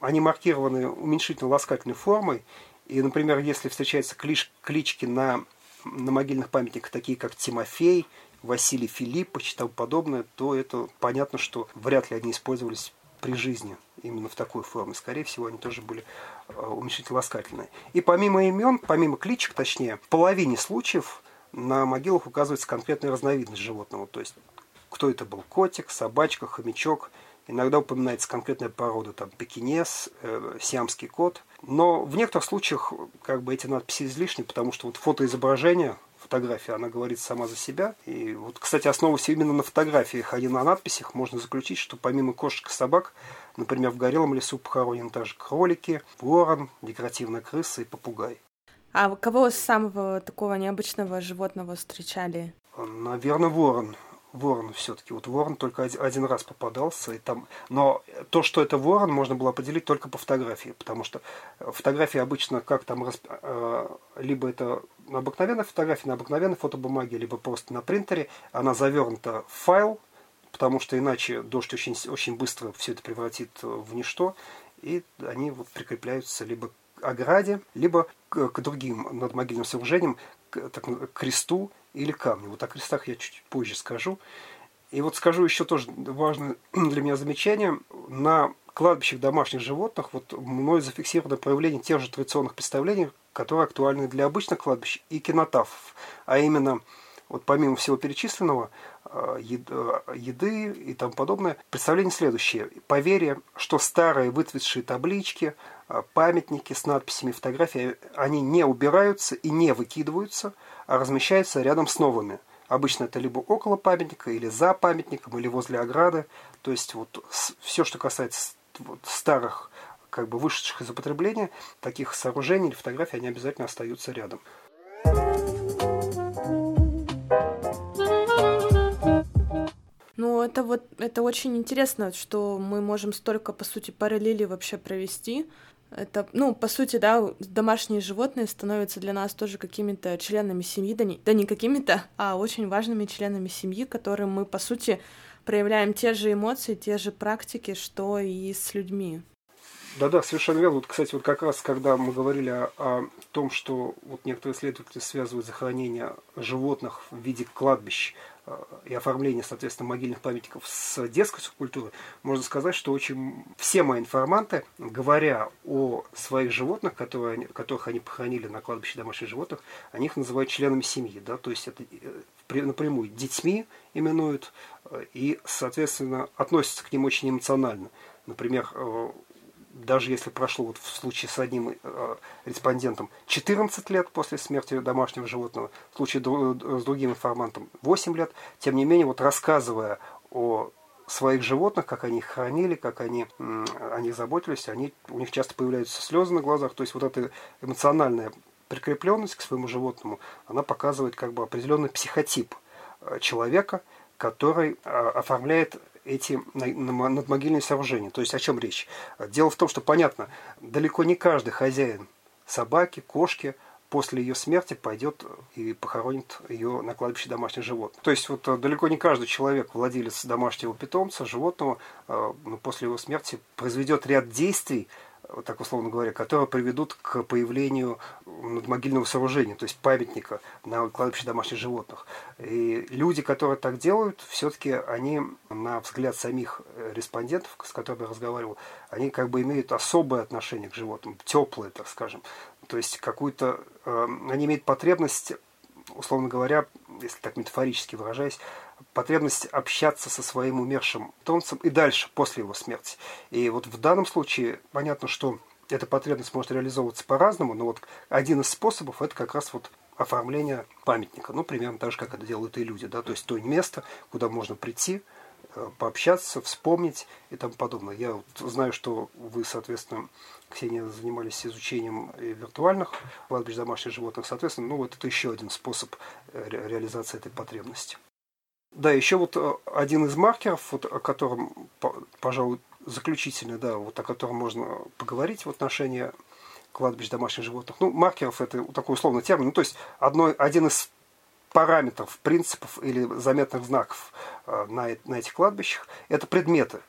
B: они маркированы уменьшительно-ласкательной формой. И, например, если встречаются клич, клички на, на могильных памятниках, такие как Тимофей, Василий Филиппович и тому подобное, то это понятно, что вряд ли они использовались при жизни именно в такой форме. Скорее всего, они тоже были э, уменьшительно-ласкательные. И помимо имен, помимо кличек, точнее, в половине случаев на могилах указывается конкретная разновидность животного. То есть, кто это был, котик, собачка, хомячок. Иногда упоминается конкретная порода, там, пекинес, э, сиамский кот. Но в некоторых случаях как бы эти надписи излишни, потому что вот фотоизображение фотография, она говорит сама за себя. И вот, кстати, основываясь именно на фотографиях, а не на надписях, можно заключить, что помимо кошек и собак, например, в горелом лесу похоронены также кролики, ворон, декоративная крыса и попугай.
A: А кого самого такого необычного животного встречали?
B: Наверное, ворон ворон все-таки. Вот ворон только один раз попадался. И там... Но то, что это ворон, можно было определить только по фотографии. Потому что фотографии обычно как там... Э, либо это обыкновенная фотография на обыкновенной фотобумаге, либо просто на принтере. Она завернута в файл, потому что иначе дождь очень, очень быстро все это превратит в ничто. И они вот прикрепляются либо к ограде, либо к, к другим надмогильным сооружениям, к, так, к кресту или камни. Вот о крестах я чуть позже скажу. И вот скажу еще тоже важное для меня замечание. На кладбищах домашних животных вот мной зафиксировано проявление тех же традиционных представлений, которые актуальны для обычных кладбищ и кинотафов. А именно, вот помимо всего перечисленного, еды и тому подобное, представление следующее. Поверье, что старые выцветшие таблички, э, памятники с надписями, фотографии, они не убираются и не выкидываются, а размещаются рядом с новыми. Обычно это либо около памятника, или за памятником, или возле ограды. То есть вот все, что касается вот старых, как бы вышедших из употребления, таких сооружений или фотографий, они обязательно остаются рядом.
A: Ну, это вот это очень интересно, что мы можем столько, по сути, параллели вообще провести. Это, ну, по сути, да, домашние животные становятся для нас тоже какими-то членами семьи, да не, да не какими-то, а очень важными членами семьи, которым мы, по сути, проявляем те же эмоции, те же практики, что и с людьми.
B: Да-да, совершенно верно. Вот, кстати, вот как раз, когда мы говорили о, о том, что вот некоторые исследователи связывают захоронение животных в виде кладбищ э, и оформление, соответственно, могильных памятников с детской субкультурой, можно сказать, что очень все мои информанты, говоря о своих животных, которые которых они похоронили на кладбище домашних животных, они их называют членами семьи, да, то есть это э, напрямую детьми именуют э, и, соответственно, относятся к ним очень эмоционально. Например, даже если прошло вот в случае с одним э, респондентом 14 лет после смерти домашнего животного, в случае с другим информантом 8 лет, тем не менее, вот рассказывая о своих животных, как они их хранили, как они о них заботились, они, у них часто появляются слезы на глазах, то есть вот эта эмоциональная прикрепленность к своему животному, она показывает как бы определенный психотип э, человека, который э, оформляет эти надмогильные сооружения. То есть о чем речь? Дело в том, что понятно, далеко не каждый хозяин собаки, кошки после ее смерти пойдет и похоронит ее на кладбище домашних животных. То есть вот далеко не каждый человек, владелец домашнего питомца, животного, э, ну, после его смерти произведет ряд действий, вот так условно говоря, которые приведут к появлению надмогильного сооружения, то есть памятника на кладбище домашних животных. И люди, которые так делают, все-таки они, на взгляд самих респондентов, с которыми я разговаривал, они как бы имеют особое отношение к животным, теплое, так скажем. То есть какую-то... Э, они имеют потребность, условно говоря, если так метафорически выражаясь, потребность общаться со своим умершим питомцем и дальше, после его смерти. И вот в данном случае понятно, что эта потребность может реализовываться по-разному, но вот один из способов это как раз вот оформление памятника. Ну, примерно так же, как это делают и люди, да, то есть то место, куда можно прийти, э, пообщаться, вспомнить и тому подобное. Я вот знаю, что вы, соответственно, Ксения, занимались изучением виртуальных кладбищ домашних животных, соответственно, ну вот это еще один способ э, реализации этой потребности. Да, еще вот э, один из маркеров, вот, о котором, пожалуй, заключительный, да, вот о котором можно поговорить в отношении кладбищ домашних животных. Ну, маркеров это такой условный термин. Ну, то есть одно, один из параметров, принципов или заметных знаков э, на, на этих кладбищах – это предметы.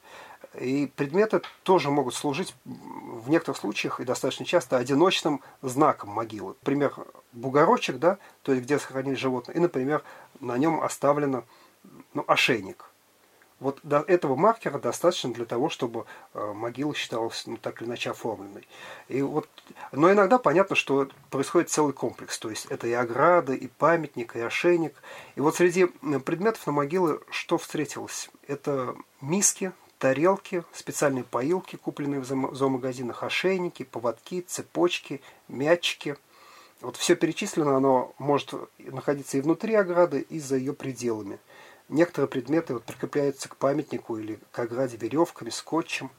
B: И предметы тоже могут служить в некоторых случаях и достаточно часто одиночным знаком могилы. Например, бугорочек, да, то есть где сохранили животное, и, например, на нем оставлено ну, ошейник. Вот до этого маркера достаточно для того, чтобы э, могила считалась ну, так или иначе оформленной. И вот, но иногда понятно, что происходит целый комплекс. То есть это и ограда, и памятник, и ошейник. И вот среди предметов на могилы что встретилось? Это миски, тарелки, специальные поилки, купленные в зоомагазинах, ошейники, поводки, цепочки, мячики. Вот все перечислено, оно может находиться и внутри ограды, и за ее пределами. Некоторые предметы вот прикрепляются к памятнику или к ограде веревками, скотчем.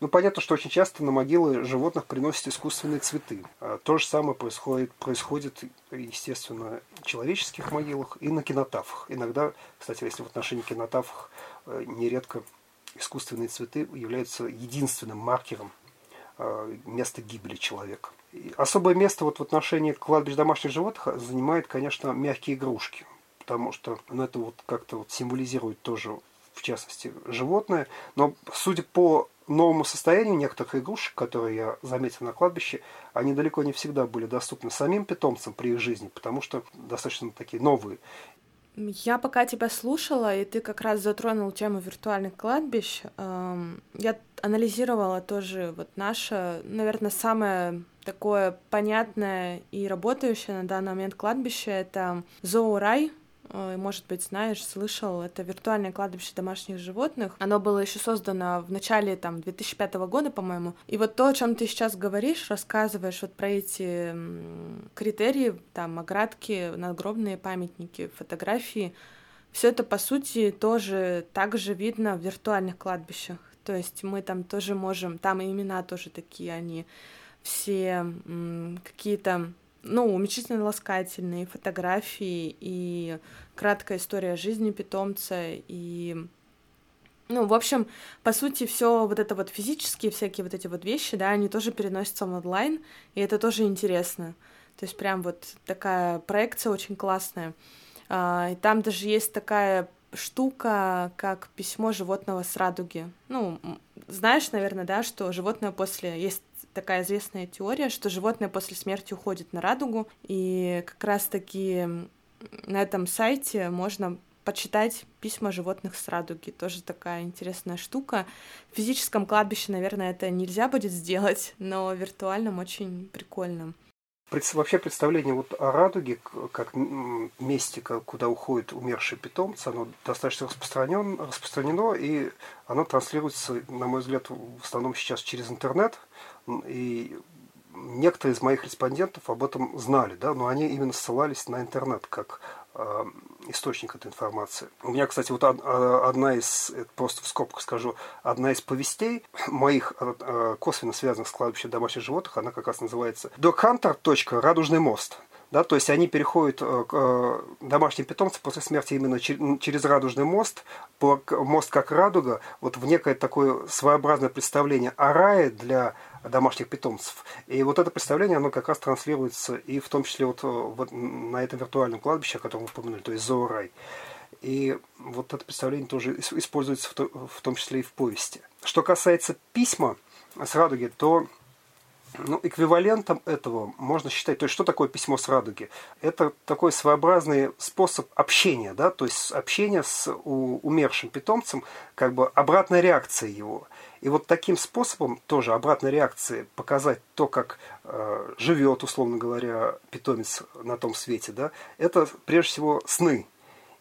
B: Ну, понятно, что очень часто на могилы животных приносят искусственные цветы. А то же самое происходит, происходит, естественно, в человеческих могилах и на кинотафах. Иногда, кстати, если в отношении кинотафов э, нередко искусственные цветы являются единственным маркером э, места гибели человека. Особое место вот в отношении кладбищ домашних животных занимает, конечно, мягкие игрушки потому что ну, это вот как-то вот символизирует тоже, в частности, животное. Но судя по новому состоянию некоторых игрушек, которые я заметил на кладбище, они далеко не всегда были доступны самим питомцам при их жизни, потому что достаточно такие новые.
A: Я пока тебя слушала, и ты как раз затронул тему виртуальных кладбищ. Я анализировала тоже вот наше, наверное, самое такое понятное и работающее на данный момент кладбище — это Зоурай, может быть, знаешь, слышал, это виртуальное кладбище домашних животных. Оно было еще создано в начале там 2005 года, по-моему. И вот то, о чем ты сейчас говоришь, рассказываешь вот про эти критерии, там оградки, надгробные памятники, фотографии, все это по сути тоже также видно в виртуальных кладбищах. То есть мы там тоже можем, там имена тоже такие, они все какие-то ну, уменьшительно-ласкательные фотографии и краткая история жизни питомца и ну, в общем, по сути, все вот это вот физические всякие вот эти вот вещи, да, они тоже переносятся в онлайн, и это тоже интересно. То есть прям вот такая проекция очень классная. А, и там даже есть такая штука, как письмо животного с радуги. Ну, знаешь, наверное, да, что животное после... Есть такая известная теория, что животное после смерти уходит на радугу, и как раз-таки на этом сайте можно почитать письма животных с радуги. Тоже такая интересная штука. В физическом кладбище, наверное, это нельзя будет сделать, но виртуальном очень прикольно.
B: Вообще представление вот о радуге как месте, куда уходит умерший питомец, оно достаточно распространен, распространено, и оно транслируется, на мой взгляд, в основном сейчас через интернет. И некоторые из моих респондентов об этом знали, да, но они именно ссылались на интернет как э, источник этой информации. У меня, кстати, вот а, одна из, просто в скобках скажу, одна из повестей моих э, косвенно связанных с кладбищем домашних животных, она как раз называется doghunter.радужный мост. Да, то есть они переходят э, к э, домашним питомцам после смерти именно через радужный мост, мост как радуга, вот в некое такое своеобразное представление о рае для домашних питомцев. И вот это представление, оно как раз транслируется и в том числе вот, э, вот на этом виртуальном кладбище, о котором вы упомянули, то есть Зоорай. И вот это представление тоже используется в, то, в том числе и в повести. Что касается письма с радуги, то ну, эквивалентом этого можно считать, то есть что такое письмо с радуги? Это такой своеобразный способ общения, да, то есть общение с умершим питомцем, как бы обратная реакция его. И вот таким способом тоже обратной реакции показать то, как э, живет, условно говоря, питомец на том свете, да, это прежде всего сны.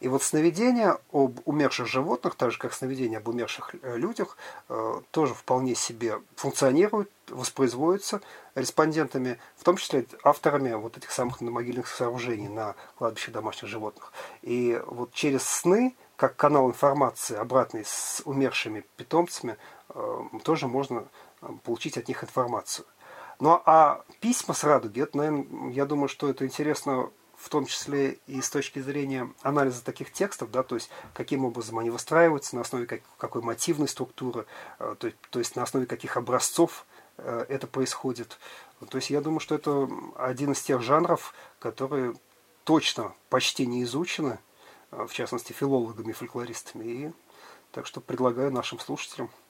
B: И вот сновидения об умерших животных, так же как сновидения об умерших э, людях, э, тоже вполне себе функционируют, воспроизводятся респондентами, в том числе авторами вот этих самых могильных сооружений на кладбище домашних животных. И вот через сны, как канал информации обратной с умершими питомцами, Э, тоже можно получить от них информацию. Ну а письма с радуги, это, наверное, я думаю, что это интересно в том числе и с точки зрения анализа таких текстов, да, то есть каким образом они выстраиваются, на основе как, какой мотивной структуры, э, то, то есть на основе каких образцов это происходит. То есть я думаю, что это один из тех жанров, которые точно почти не изучены, в частности филологами, фольклористами. И так что предлагаю нашим слушателям Э,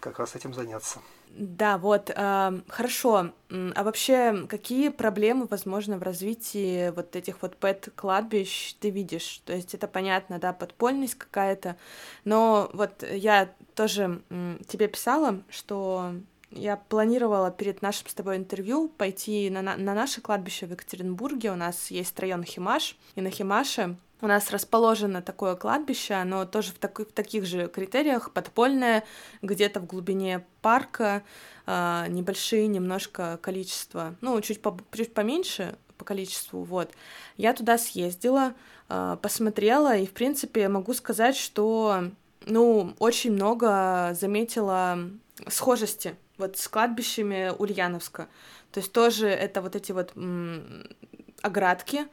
B: как раз этим заняться.
A: Да, вот, э, хорошо. А вообще, какие проблемы, возможно, в развитии вот этих вот пэт-кладбищ ты видишь? То есть это понятно, да, подпольность какая-то, но вот я тоже тебе писала, что я планировала перед нашим с тобой интервью пойти на, на, на наше кладбище в Екатеринбурге. У нас есть район Химаш, и на Химаше у нас расположено такое кладбище, оно тоже в, так, в таких же критериях, подпольное, где-то в глубине парка, э, небольшие немножко количество, ну, чуть, по, чуть поменьше по количеству, вот. Я туда съездила, э, посмотрела, и, в принципе, могу сказать, что, ну, очень много заметила схожести вот с кладбищами Ульяновска. То есть тоже это вот эти вот оградки,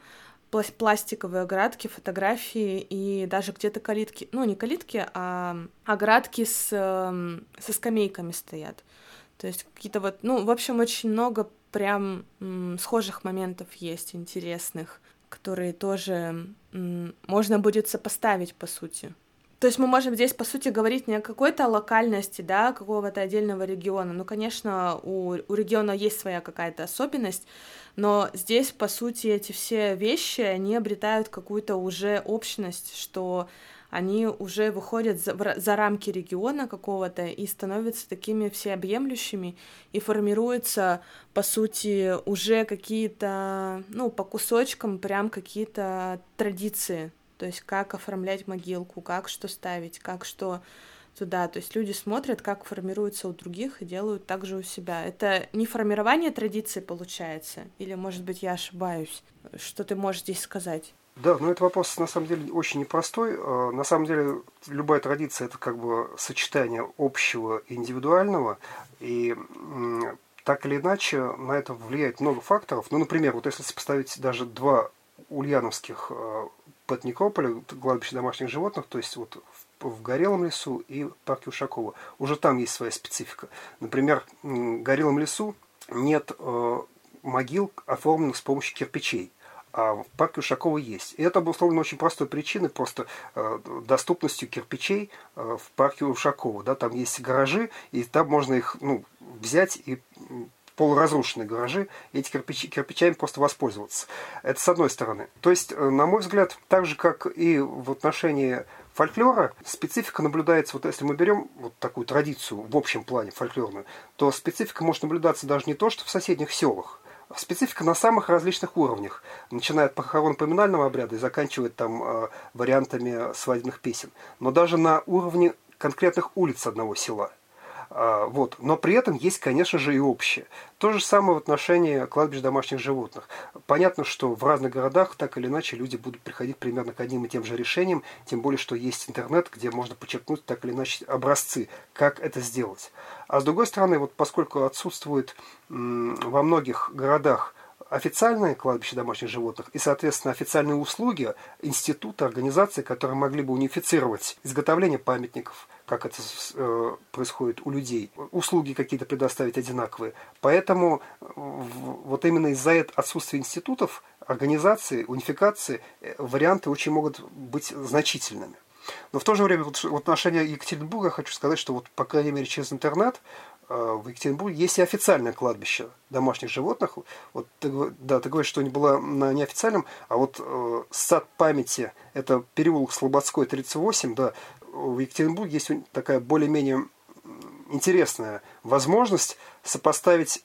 A: пластиковые оградки, фотографии и даже где-то калитки, ну не калитки, а оградки с, эм, со скамейками стоят. То есть какие-то вот, ну, в общем, очень много прям схожих моментов есть интересных, которые тоже можно будет сопоставить, по сути. То есть мы можем здесь, по сути, говорить не о какой-то локальности, да, какого-то отдельного региона. Ну, конечно, у, у региона есть своя какая-то особенность, но здесь, по сути, эти все вещи, они обретают какую-то уже общность, что они уже выходят за, за рамки региона какого-то и становятся такими всеобъемлющими, и формируются, по сути, уже какие-то, ну, по кусочкам прям какие-то традиции, то есть как оформлять могилку, как что ставить, как что туда. То есть люди смотрят, как формируется у других и делают так же у себя. Это не формирование традиции получается? Или, может быть, я ошибаюсь? Что ты можешь здесь сказать?
B: Да, но этот вопрос на самом деле очень непростой. А, на самом деле любая традиция это как бы сочетание общего и индивидуального. И так или иначе на это влияет много факторов. Ну, например, вот если сопоставить даже два ульяновских а, под Некрополя, кладбище домашних животных, то есть вот в, в Горелом лесу и парке Ушакова. Уже там есть своя специфика. Например, в Горелом лесу нет э, могил, оформленных с помощью кирпичей. А в парке Ушакова есть. И это обусловлено очень простой причиной, просто э, доступностью кирпичей э, в парке Ушакова. Да, там есть гаражи, и там можно их ну, взять и полуразрушенные гаражи, эти кирпичи, кирпичами просто воспользоваться. Это с одной стороны. То есть, э, на мой взгляд, так же, как и в отношении фольклора, специфика наблюдается, вот если мы берем вот такую традицию в общем плане фольклорную, то специфика может наблюдаться даже не то, что в соседних селах, а специфика на самых различных уровнях, начиная от похорон-поминального обряда и заканчивая там э, вариантами свадебных песен, но даже на уровне конкретных улиц одного села – вот. Но при этом есть, конечно же, и общее. То же самое в отношении кладбищ домашних животных. Понятно, что в разных городах так или иначе люди будут приходить примерно к одним и тем же решениям, тем более, что есть интернет, где можно подчеркнуть так или иначе образцы, как это сделать. А с другой стороны, вот поскольку отсутствует во многих городах официальное кладбище домашних животных и, соответственно, официальные услуги, институты, организации, которые могли бы унифицировать изготовление памятников, как это э, происходит у людей, услуги какие-то предоставить одинаковые. Поэтому вот именно из-за отсутствия институтов, организации, унификации, э, варианты очень могут быть значительными. Но в то же время вот, в отношении Екатеринбурга хочу сказать, что вот, по крайней мере, через интернет э, в Екатеринбурге есть и официальное кладбище домашних животных. Вот ты, да, ты говоришь, что не было на неофициальном, а вот э, сад памяти, это переулок Слободской, 38, да, в Екатеринбурге есть такая более-менее интересная возможность сопоставить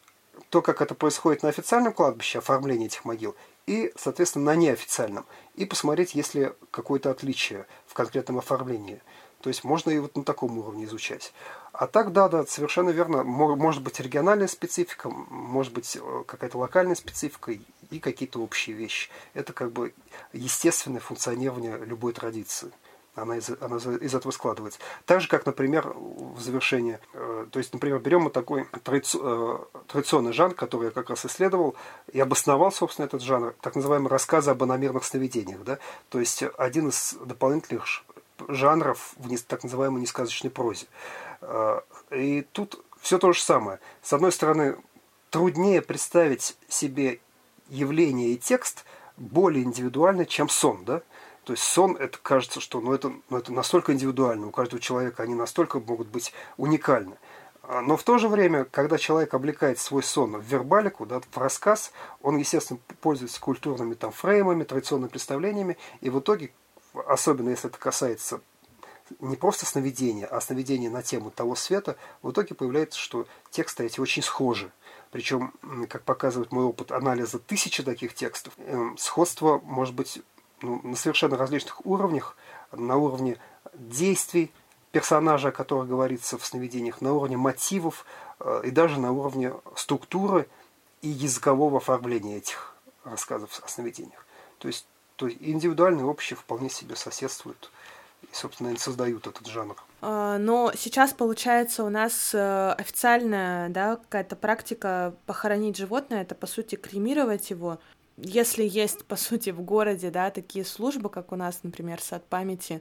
B: то, как это происходит на официальном кладбище, оформление этих могил, и, соответственно, на неофициальном, и посмотреть, есть ли какое-то отличие в конкретном оформлении. То есть можно и вот на таком уровне изучать. А так, да, да, совершенно верно. Может быть региональная специфика, может быть э, какая-то локальная специфика и какие-то общие вещи. Это как бы естественное функционирование любой традиции она из, она из этого складывается. Так же, как, например, в завершение, э, то есть, например, берем мы такой традици, э, традиционный жанр, который я как раз исследовал и обосновал, собственно, этот жанр, так называемые рассказы об аномерных сновидениях. Да? То есть, один из дополнительных жанров в так называемой несказочной прозе. Э, и тут все то же самое. С одной стороны, труднее представить себе явление и текст более индивидуально, чем сон, да? То есть сон, это кажется, что ну, это, ну, это настолько индивидуально, у каждого человека они настолько могут быть уникальны. А, но в то же время, когда человек облекает свой сон в вербалику, да, в рассказ, он, естественно, пользуется культурными там, фреймами, традиционными представлениями, и в итоге, особенно если это касается не просто сновидения, а сновидения на тему того света, в итоге появляется, что тексты эти очень схожи. Причем, как показывает мой опыт анализа тысячи таких текстов, эм, сходство может быть ну, на совершенно различных уровнях, на уровне действий персонажа, о которых говорится в сновидениях, на уровне мотивов э, и даже на уровне структуры и языкового оформления этих рассказов о сновидениях. То есть, то есть индивидуальные общие вполне себе соседствуют и, собственно, создают этот жанр.
A: А, но сейчас, получается, у нас э, официальная да, какая-то практика похоронить животное, это, по сути, кремировать его если есть, по сути, в городе, да, такие службы, как у нас, например, сад памяти,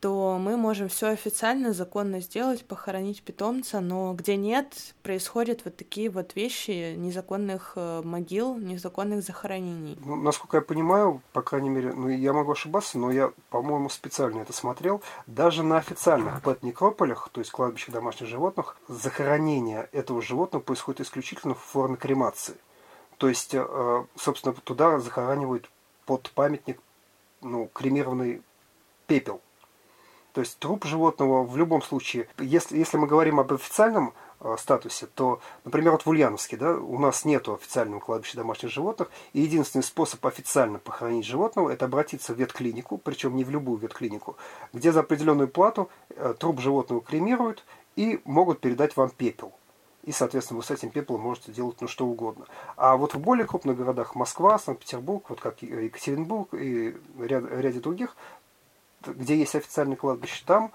A: то мы можем все официально, законно сделать, похоронить питомца, но где нет, происходят вот такие вот вещи незаконных э, могил, незаконных захоронений.
B: Ну, насколько я понимаю, по крайней мере, ну я могу ошибаться, но я, по-моему, специально это смотрел, даже на официальных пэт-некрополях, то есть кладбищах домашних животных, захоронение этого животного происходит исключительно в форме кремации. То есть, э, собственно, туда захоранивают под памятник ну, кремированный пепел. То есть труп животного в любом случае, если, если мы говорим об официальном э, статусе, то, например, вот в Ульяновске, да, у нас нет официального кладбища домашних животных, и единственный способ официально похоронить животного – это обратиться в ветклинику, причем не в любую ветклинику, где за определенную плату э, труп животного кремируют и могут передать вам пепел. И, соответственно, вы с этим пеплом можете делать ну, что угодно. А вот в более крупных городах Москва, Санкт-Петербург, вот как Екатеринбург и ряд, ряде других, где есть официальный кладбище, там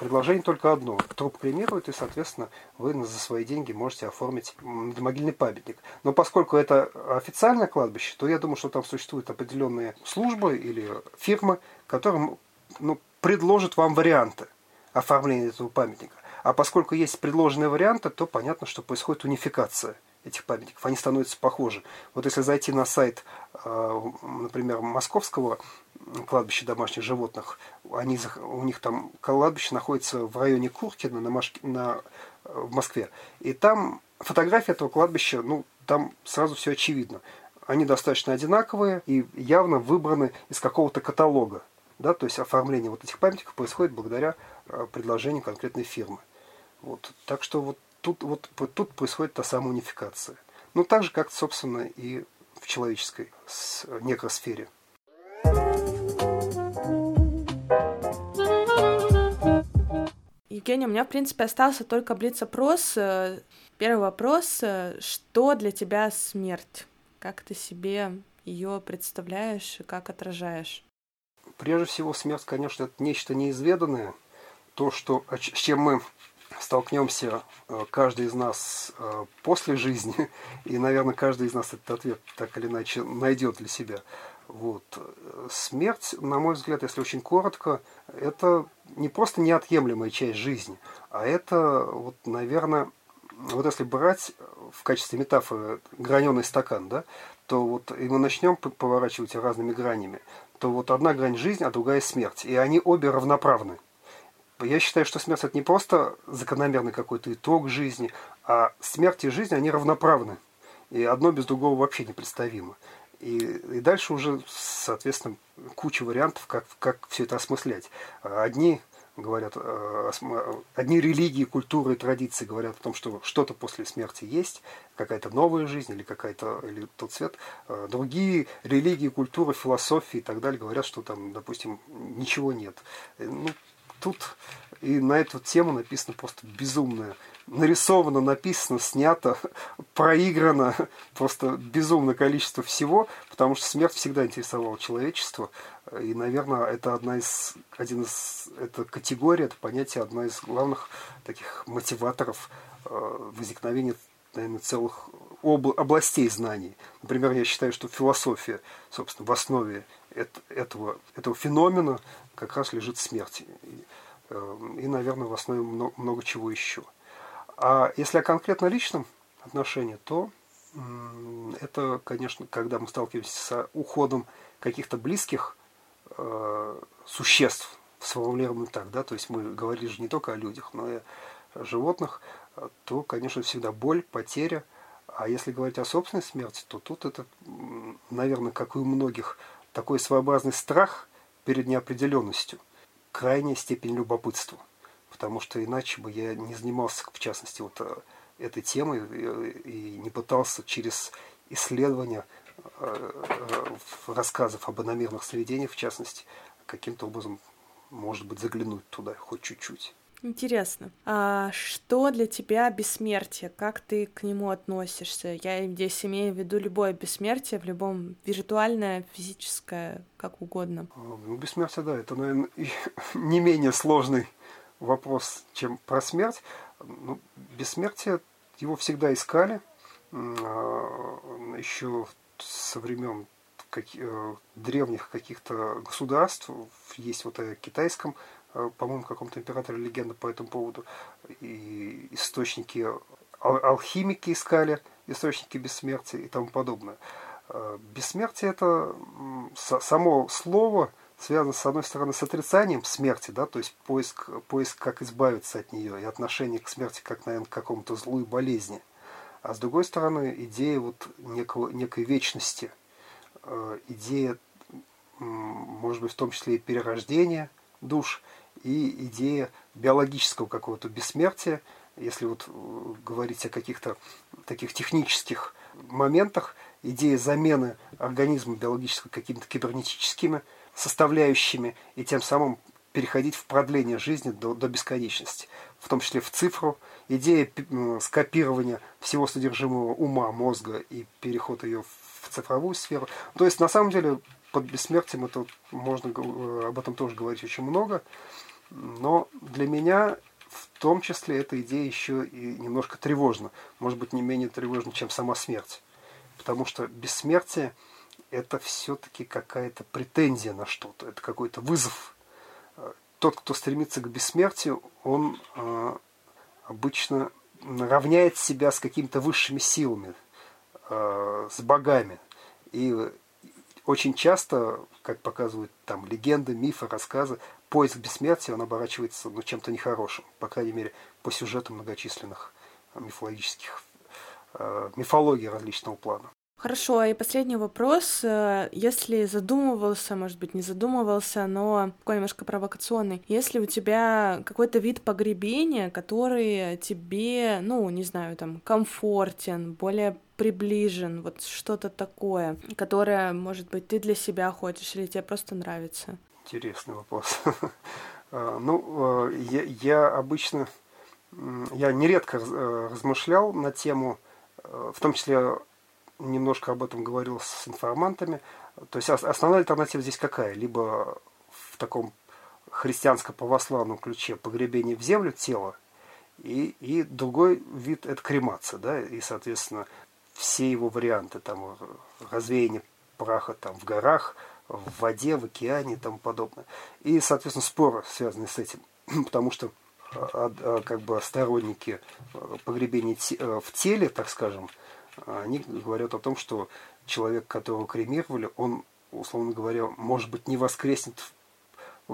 B: предложение только одно. Труп кремируют, и, соответственно, вы за свои деньги можете оформить могильный памятник. Но поскольку это официальное кладбище, то я думаю, что там существуют определенные службы или фирмы, которые ну, предложат вам варианты оформления этого памятника. А поскольку есть предложенные варианты, то понятно, что происходит унификация этих памятников. Они становятся похожи. Вот если зайти на сайт, а, например, московского кладбище домашних животных. Они, у них там кладбище находится в районе Куркина на, на, в Москве. И там фотография этого кладбища, ну, там сразу все очевидно. Они достаточно одинаковые и явно выбраны из какого-то каталога. Да, то есть оформление вот этих памятников происходит благодаря э, предложению конкретной фирмы. Вот. Так что вот тут, вот, тут происходит та самая унификация. Ну, так же, как, собственно, и в человеческой некросфере.
A: Евгения, у меня, в принципе, остался только блиц-опрос. Э, первый вопрос. Э, что для тебя смерть? Как ты себе ее представляешь и как отражаешь?
B: Прежде всего, смерть, конечно, это нечто неизведанное. То, что, с чем мы столкнемся э, каждый из нас после жизни, и, наверное, каждый из нас этот ответ так или иначе найдет для себя. Вот. Смерть, на мой взгляд, если очень коротко, это не просто неотъемлемая часть жизни, а это, вот, наверное, вот если брать в качестве метафоры граненый стакан, да, то вот и мы начнем поворачивать разными гранями, то вот одна грань жизни, а другая смерть. И они обе равноправны. Я считаю, что смерть это не просто закономерный какой-то итог жизни, а смерть и жизнь, они равноправны. И одно без другого вообще непредставимо. И, и дальше уже, соответственно, куча вариантов, как, как все это осмыслять. Одни говорят, э, одни религии, культуры и традиции говорят о том, что что-то после смерти есть, какая-то новая жизнь или какая-то или тот свет. Э, другие религии, культуры, философии и так далее говорят, что там, допустим, ничего нет. Э, ну, тут и на эту тему написано просто безумное нарисовано, написано, снято, проиграно просто безумное количество всего, потому что смерть всегда интересовала человечество. И, наверное, это одна из, один из, это категория, это понятие, одна из главных таких мотиваторов э, возникновения, наверное, целых об, областей знаний. Например, я считаю, что философия, собственно, в основе этого, этого феномена как раз лежит смерть. И, э, и наверное, в основе много чего еще. А если о конкретно личном отношении, то это, конечно, когда мы сталкиваемся с уходом каких-то близких э, существ, сформулируем так, да, то есть мы говорили же не только о людях, но и о животных, то, конечно, всегда боль, потеря. А если говорить о собственной смерти, то тут это, наверное, как и у многих, такой своеобразный страх перед неопределенностью, крайняя степень любопытства – потому что иначе бы я не занимался, в частности, вот э, этой темой и не пытался через исследования э, э, рассказов об иномерных сновидениях, в частности, каким-то образом, может быть, заглянуть туда хоть чуть-чуть.
A: Интересно. А что для тебя бессмертие? Как ты к нему относишься? Я здесь имею в виду любое бессмертие, в любом виртуальное, физическое, как угодно.
B: Ну, бессмертие, да, это, наверное, не менее сложный вопрос, чем про смерть. Ну, бессмертие его всегда искали. А, Еще со времен как, древних каких-то государств. Есть вот о китайском, по-моему, каком-то императоре легенда по этому поводу. И источники ал- алхимики искали, источники бессмертия и тому подобное. Бессмертие это само слово связано, с одной стороны, с отрицанием смерти, да, то есть поиск, поиск как избавиться от нее, и отношение к смерти как, наверное, к какому-то злу и болезни. А с другой стороны, идея вот некого, некой вечности, э, идея, может быть, в том числе и перерождения душ, и идея биологического какого-то бессмертия, если вот э, говорить о каких-то таких технических моментах, идея замены организма биологического какими-то кибернетическими составляющими и тем самым переходить в продление жизни до, до бесконечности, в том числе в цифру. Идея скопирования всего содержимого ума, мозга и переход ее в цифровую сферу. То есть, на самом деле, под бессмертием это можно э, об этом тоже говорить очень много. Но для меня в том числе эта идея еще и немножко тревожна. Может быть, не менее тревожна, чем сама смерть. Потому что бессмертие – это все-таки какая-то претензия на что-то, это какой-то вызов. Тот, кто стремится к бессмертию, он э, обычно равняет себя с какими-то высшими силами, э, с богами. И очень часто, как показывают там легенды, мифы, рассказы, поиск бессмертия, он оборачивается ну, чем-то нехорошим, по крайней мере, по сюжету многочисленных мифологических, э, мифологий различного плана.
A: Хорошо, и последний вопрос. Э, если задумывался, может быть, не задумывался, но такой немножко провокационный. Если у тебя какой-то вид погребения, который тебе, ну, не знаю, там, комфортен, более приближен, вот что-то такое, которое, может быть, ты для себя хочешь или тебе просто нравится?
B: Интересный вопрос. А, ну, э, я, обычно, я нередко э, размышлял на тему, в том числе немножко об этом говорил с информантами. То есть основная альтернатива здесь какая? Либо в таком христианско-православном ключе погребение в землю тела, и, и другой вид – это кремация, да, и, соответственно, все его варианты, там, развеяние праха там, в горах, в воде, в океане и тому подобное. И, соответственно, споры, связанные с этим, потому что а, а, как бы сторонники погребения в теле, так скажем, они говорят о том, что человек, которого кремировали, он, условно говоря, может быть, не воскреснет,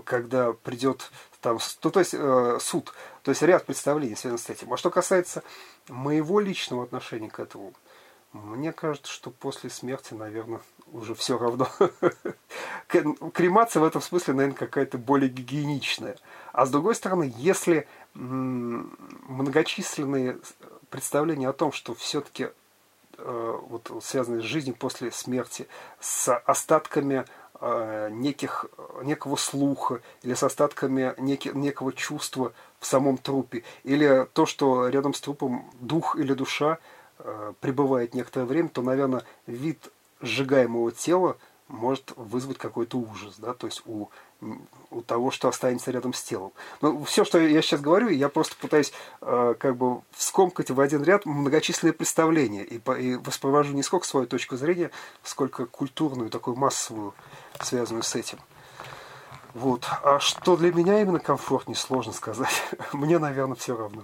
B: когда придет там, ну, то есть э, суд, то есть ряд представлений связан с этим. А что касается моего личного отношения к этому, мне кажется, что после смерти, наверное, уже все равно. Кремация в этом смысле, наверное, какая-то более гигиеничная. А с другой стороны, если многочисленные представления о том, что все-таки вот, связанные с жизнью после смерти, с остатками э, неких, некого слуха или с остатками неки, некого чувства в самом трупе, или то, что рядом с трупом дух или душа э, пребывает некоторое время, то, наверное, вид сжигаемого тела может вызвать какой-то ужас, да, то есть у у того, что останется рядом с телом. Но все, что я сейчас говорю, я просто пытаюсь э, как бы вскомкать в один ряд многочисленные представления и, по, и воспровожу не сколько свою точку зрения, сколько культурную, такую массовую, связанную с этим. Вот. А что для меня именно комфортнее, сложно сказать. Мне, наверное, все равно.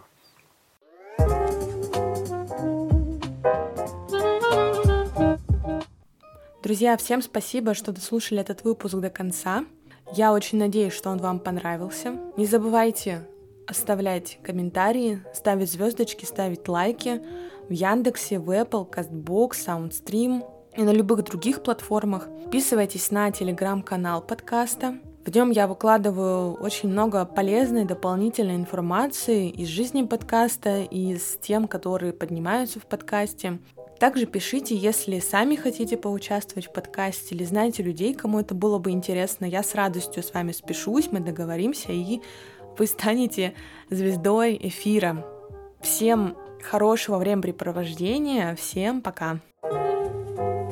A: Друзья, всем спасибо, что дослушали этот выпуск до конца. Я очень надеюсь, что он вам понравился. Не забывайте оставлять комментарии, ставить звездочки, ставить лайки в Яндексе, в Apple, CastBox, SoundStream и на любых других платформах. Подписывайтесь на телеграм-канал подкаста. В нем я выкладываю очень много полезной дополнительной информации из жизни подкаста и из тем, которые поднимаются в подкасте. Также пишите, если сами хотите поучаствовать в подкасте или знаете людей, кому это было бы интересно. Я с радостью с вами спешусь, мы договоримся, и вы станете звездой эфира. Всем хорошего времяпрепровождения, всем пока! thank you